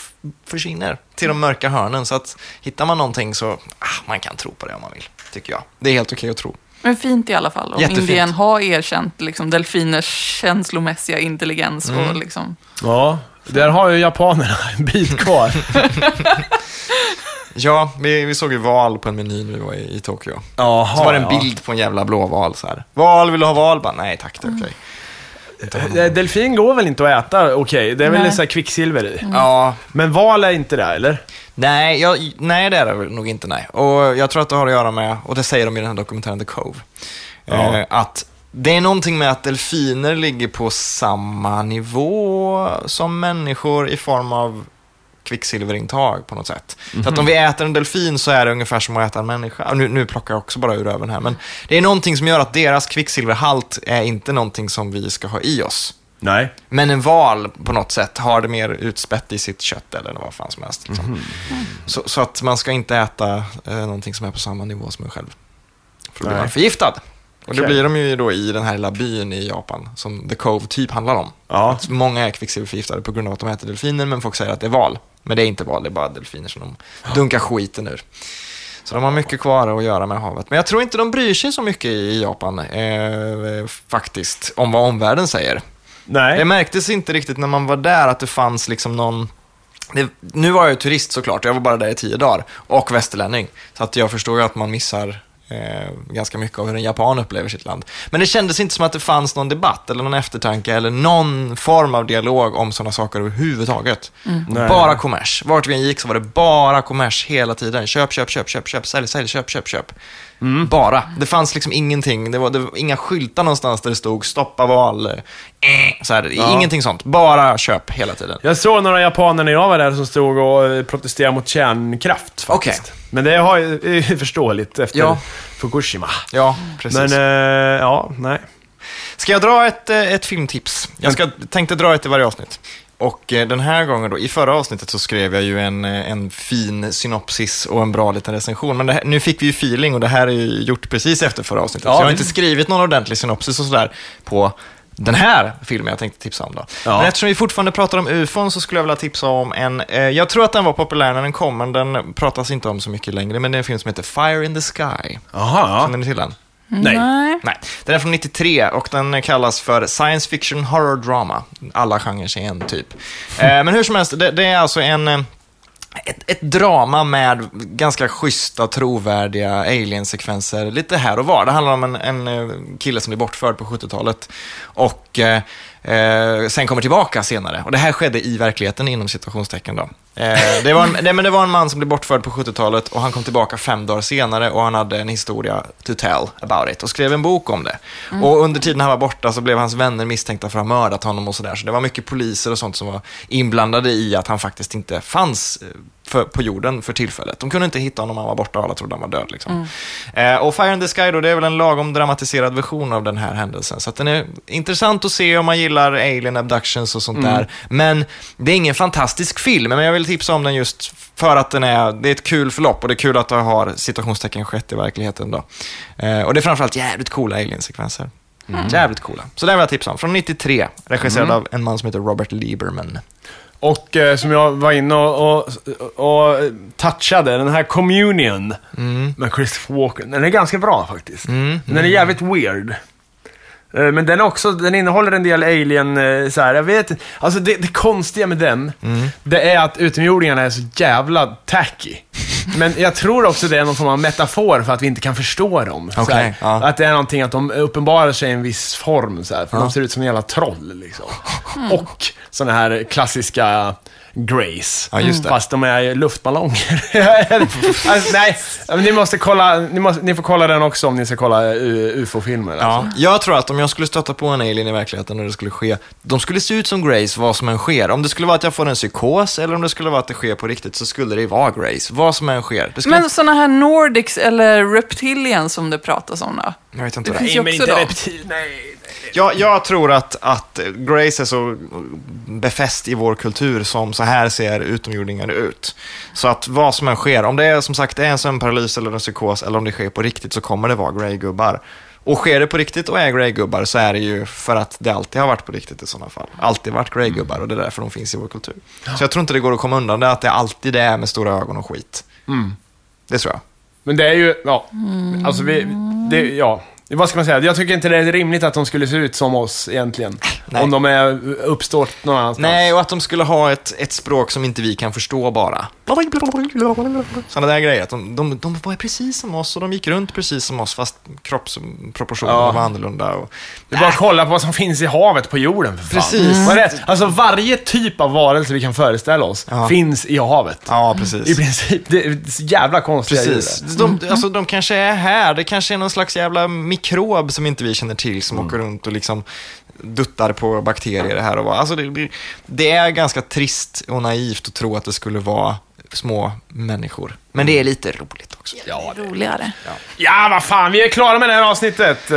försvinner till de mörka hörnen. Så att hittar man någonting så, ah, man kan tro på det om man vill, tycker jag. Det är helt okej att tro. Men fint i alla fall. Om Jättefint. Indien har erkänt liksom, delfiners känslomässiga intelligens. Mm. Och, liksom, Ja, där har ju japanerna en bit kvar. Ja, vi, vi såg ju val på en meny när vi var i, i Tokyo. Jaha, Så var det en ja. bild på en jävla blåval så här. Val, vill du ha val? Bara, nej tack, det är okej. Eh, Delfin går väl inte att äta, okej, det är väl Nej. så här kvicksilver i. Ja, Men val är inte det, eller? Nej, jag, nej, det är det väl nog inte. Nej. Och jag tror att det har att göra med, och det säger de i den här dokumentären The Cove, Ja. eh, att det är någonting med att delfiner ligger på samma nivå som människor i form av kvicksilverintag på något sätt. Så att om vi äter en delfin så är det ungefär som att äta en människa. Nu, nu plockar jag också bara ur öven här, men det är någonting som gör att deras kvicksilverhalt är inte någonting som vi ska ha i oss. Nej. Men en val på något sätt har det mer utspätt i sitt kött eller vad fan som helst. Liksom. Mhm. Så, så att man ska inte äta eh, någonting som är på samma nivå som en själv. För då blir man förgiftad. Och det Okej. blir de ju då i den här lilla byn i Japan som The Cove typ handlar om. Ja. Att många är kvicksilverförgiftade på grund av att de äter delfiner, men folk säger att det är val. Men det är inte val, det är bara delfiner som de dunkar skiten ur. Så de har mycket kvar att göra med havet. Men jag tror inte de bryr sig så mycket i Japan, eh, faktiskt, om vad omvärlden säger. Nej. Det märktes inte riktigt när man var där att det fanns liksom någon... Det, nu var jag ju turist såklart, jag var bara där i tio dagar. Och västerlänning. Så att jag förstår ju att man missar eh, ganska mycket av hur en japan upplever sitt land. Men det kändes inte som att det fanns någon debatt eller någon eftertanke eller någon form av dialog om sådana saker överhuvudtaget. Nej. Bara kommers. Vart vi än gick så var det bara kommers hela tiden. Köp, köp, köp, köp, köp, sälj, sälj, köp, köp, köp. Bara. Det fanns liksom ingenting. Det var, det var inga skyltar någonstans där det stod stoppa val. Eh, så här, Ja. Ingenting sånt. Bara köp hela tiden. Jag såg några japaner när jag var där som stod och eh, protesterade mot kärnkraft faktiskt. Okej. Men det har ju är förståeligt efter Ja. Fukushima. Ja, precis. Men, eh, ja, nej. Ska jag dra ett, eh, ett filmtips? Jag ska, tänkte dra ett i varje avsnitt. Och eh, den här gången då, i förra avsnittet så skrev jag ju en, eh, en fin synopsis och en bra liten recension. Men här, nu fick vi ju feeling och det här är ju gjort precis efter förra avsnittet. Ja, så jag har inte skrivit någon ordentlig synopsis och sådär på den här filmen jag tänkte tipsa om då. Ja. Men eftersom vi fortfarande pratar om ufon så skulle jag vilja tipsa om en, eh, jag tror att den var populär när den kom, men den pratas inte om så mycket längre. Men det är en film som heter Fire in the Sky. Jaha. Känner ni till den? Nej. Nej. Nej, den är från 93 och den kallas för Science Fiction Horror Drama. Alla genrer i en typ. Eh, men hur som helst, det, det är alltså en... eh, Ett, ett drama med ganska schyssta, trovärdiga alien-sekvenser lite här och var. Det handlar om en, en eh, kille som blir bortförd på 70-talet och eh, eh, sen kommer tillbaka senare. Och det här skedde i verkligheten inom situationstecken då. Eh, det, var en, nej, men det var en man som blev bortförd på 70-talet och han kom tillbaka fem dagar senare och han hade en historia to tell about it och skrev en bok om det. Och under tiden han var borta så blev hans vänner misstänkta för att ha mördat honom och sådär. Så det var mycket poliser och sånt som var inblandade i att han faktiskt inte fanns eh, för, på jorden för tillfället. De kunde inte hitta honom, han var borta och alla trodde han var död. Liksom. Eh, och Fire in the Sky då, det är väl en lagom dramatiserad version av den här händelsen. Så den är intressant att se om man gillar alien abductions och sånt där. Men det är ingen fantastisk film, men jag vill tipsa om den just för att den är, det är ett kul förlopp och det är kul att det har situationstecken skett i verkligheten då. Eh, och det är framförallt jävligt coola alien-sekvenser. Jävligt coola. Så den vill jag tipsa om. Från 93, regisserad av en man som heter Robert Lieberman. Och eh, som jag var inne och, och, och touchade, den här Communion med Christopher Walken. Den är ganska bra faktiskt. Den är jävligt weird. Eh, Men den också, den innehåller en del alien, eh, så här, jag vet. Alltså det, det konstiga med den, det är att utomjordingarna är så jävla tacky. Men jag tror också det är någon form av metafor för att vi inte kan förstå dem. Okej, här. ja. Att det är någonting att de uppenbarar sig i en viss form, så här, för de ser ut som en jävla troll. Liksom. Och såna här klassiska Grace. Ja, just det. Fast de är luftballonger. alltså, nej, men ni måste kolla, ni, måste, ni får kolla den också om ni ska kolla uh, ufo-filmer. Ja, Alltså. jag tror att om jag skulle stöta på en alien i verkligheten och det skulle ske, de skulle se ut som Grace vad som än sker. Om det skulle vara att jag får en psykos eller om det skulle vara att det sker på riktigt så skulle det vara Grace, vad som än sker. Det skulle Men sådana här Nordics eller Reptilians som det pratas om då? jag vet inte det det finns ju men också inte dem. reptil, nej. Jag, jag tror att, att Grace är så befäst i vår kultur som så här ser utomjordingar ut. Så att vad som än sker, om det är som sagt är en sömnparalys eller en psykos eller om det sker på riktigt så kommer det vara Grey-gubbar. Och sker det på riktigt och är Grey-gubbar så är det ju för att det alltid har varit på riktigt i sådana fall. Alltid varit Grey-gubbar och det är därför de finns i vår kultur. Så jag tror inte det går att komma undan det, att det alltid är med stora ögon och skit. Det tror jag. Men det är ju, ja. Alltså vi, det, ja. Vad ska man säga? Jag tycker inte det är rimligt att de skulle se ut som oss egentligen. Nej. Om de är uppstått någon annanstans. Nej, och att de skulle ha ett, ett språk som inte vi kan förstå bara. Sådana där grejer. Att de, de, de var precis som oss och de gick runt precis som oss fast kroppsproportionerna Ja. var annorlunda. Och... Det är bara att kolla på vad som finns i havet på jorden för fan. Precis. Det? Alltså varje typ av varelse vi kan föreställa oss Ja. finns i havet. Ja, precis. I princip. Det är så jävla konstiga Precis. djur. De, alltså, de kanske är här. Det kanske är någon slags jävla mikrob som inte vi känner till som åker runt och liksom duttar på bakterier här och var. Alltså, det, det- är ganska trist och naivt att tro att det skulle vara små människor. Men det är lite roligt också. Ja, det- Roligare. ja, vad fan. Vi är klara med det här avsnittet.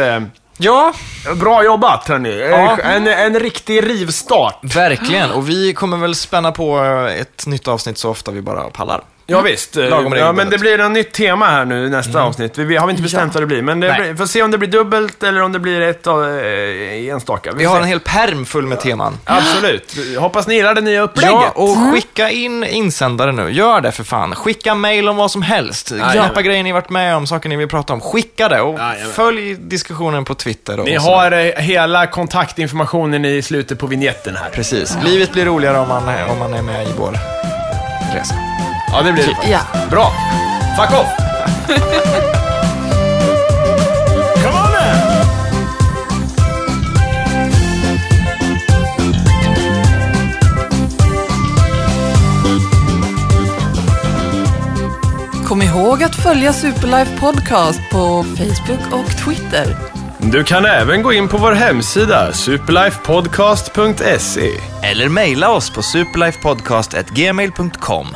Ja, Bra jobbat hörni. Ja. En, en riktig rivstart. verkligen. Och vi kommer väl spänna på ett nytt avsnitt så ofta vi bara pallar. Ja, visst. Lagom ja, men det blir ett nytt tema här nu nästa avsnitt. Vi, vi har inte bestämt vad det blir, men det blir, får se om det blir dubbelt eller om det blir ett av, eh, enstaka. Vi har ser. en hel perm full med teman. Absolut. Hoppas ni gillar det nya upplägget. Ja, och skicka in insändare nu. Gör det för fan. Skicka mail om vad som helst. Knäppa grejer ni varit med om, saker ni vill prata om. Skicka det och följ diskussionen på Twitter. Och Ni så. har eh, hela kontaktinformationen i slutet på vignetten här. Precis. Livet blir roligare om man, om man är med i vår resa. Ja, det blir det. Ja. Bra. Fuck off! Come on now! Kom ihåg att följa Superlife Podcast på Facebook och Twitter. Du kan även gå in på vår hemsida, superlifepodcast.se. Eller mejla oss på superlifepodcast.gmail.com.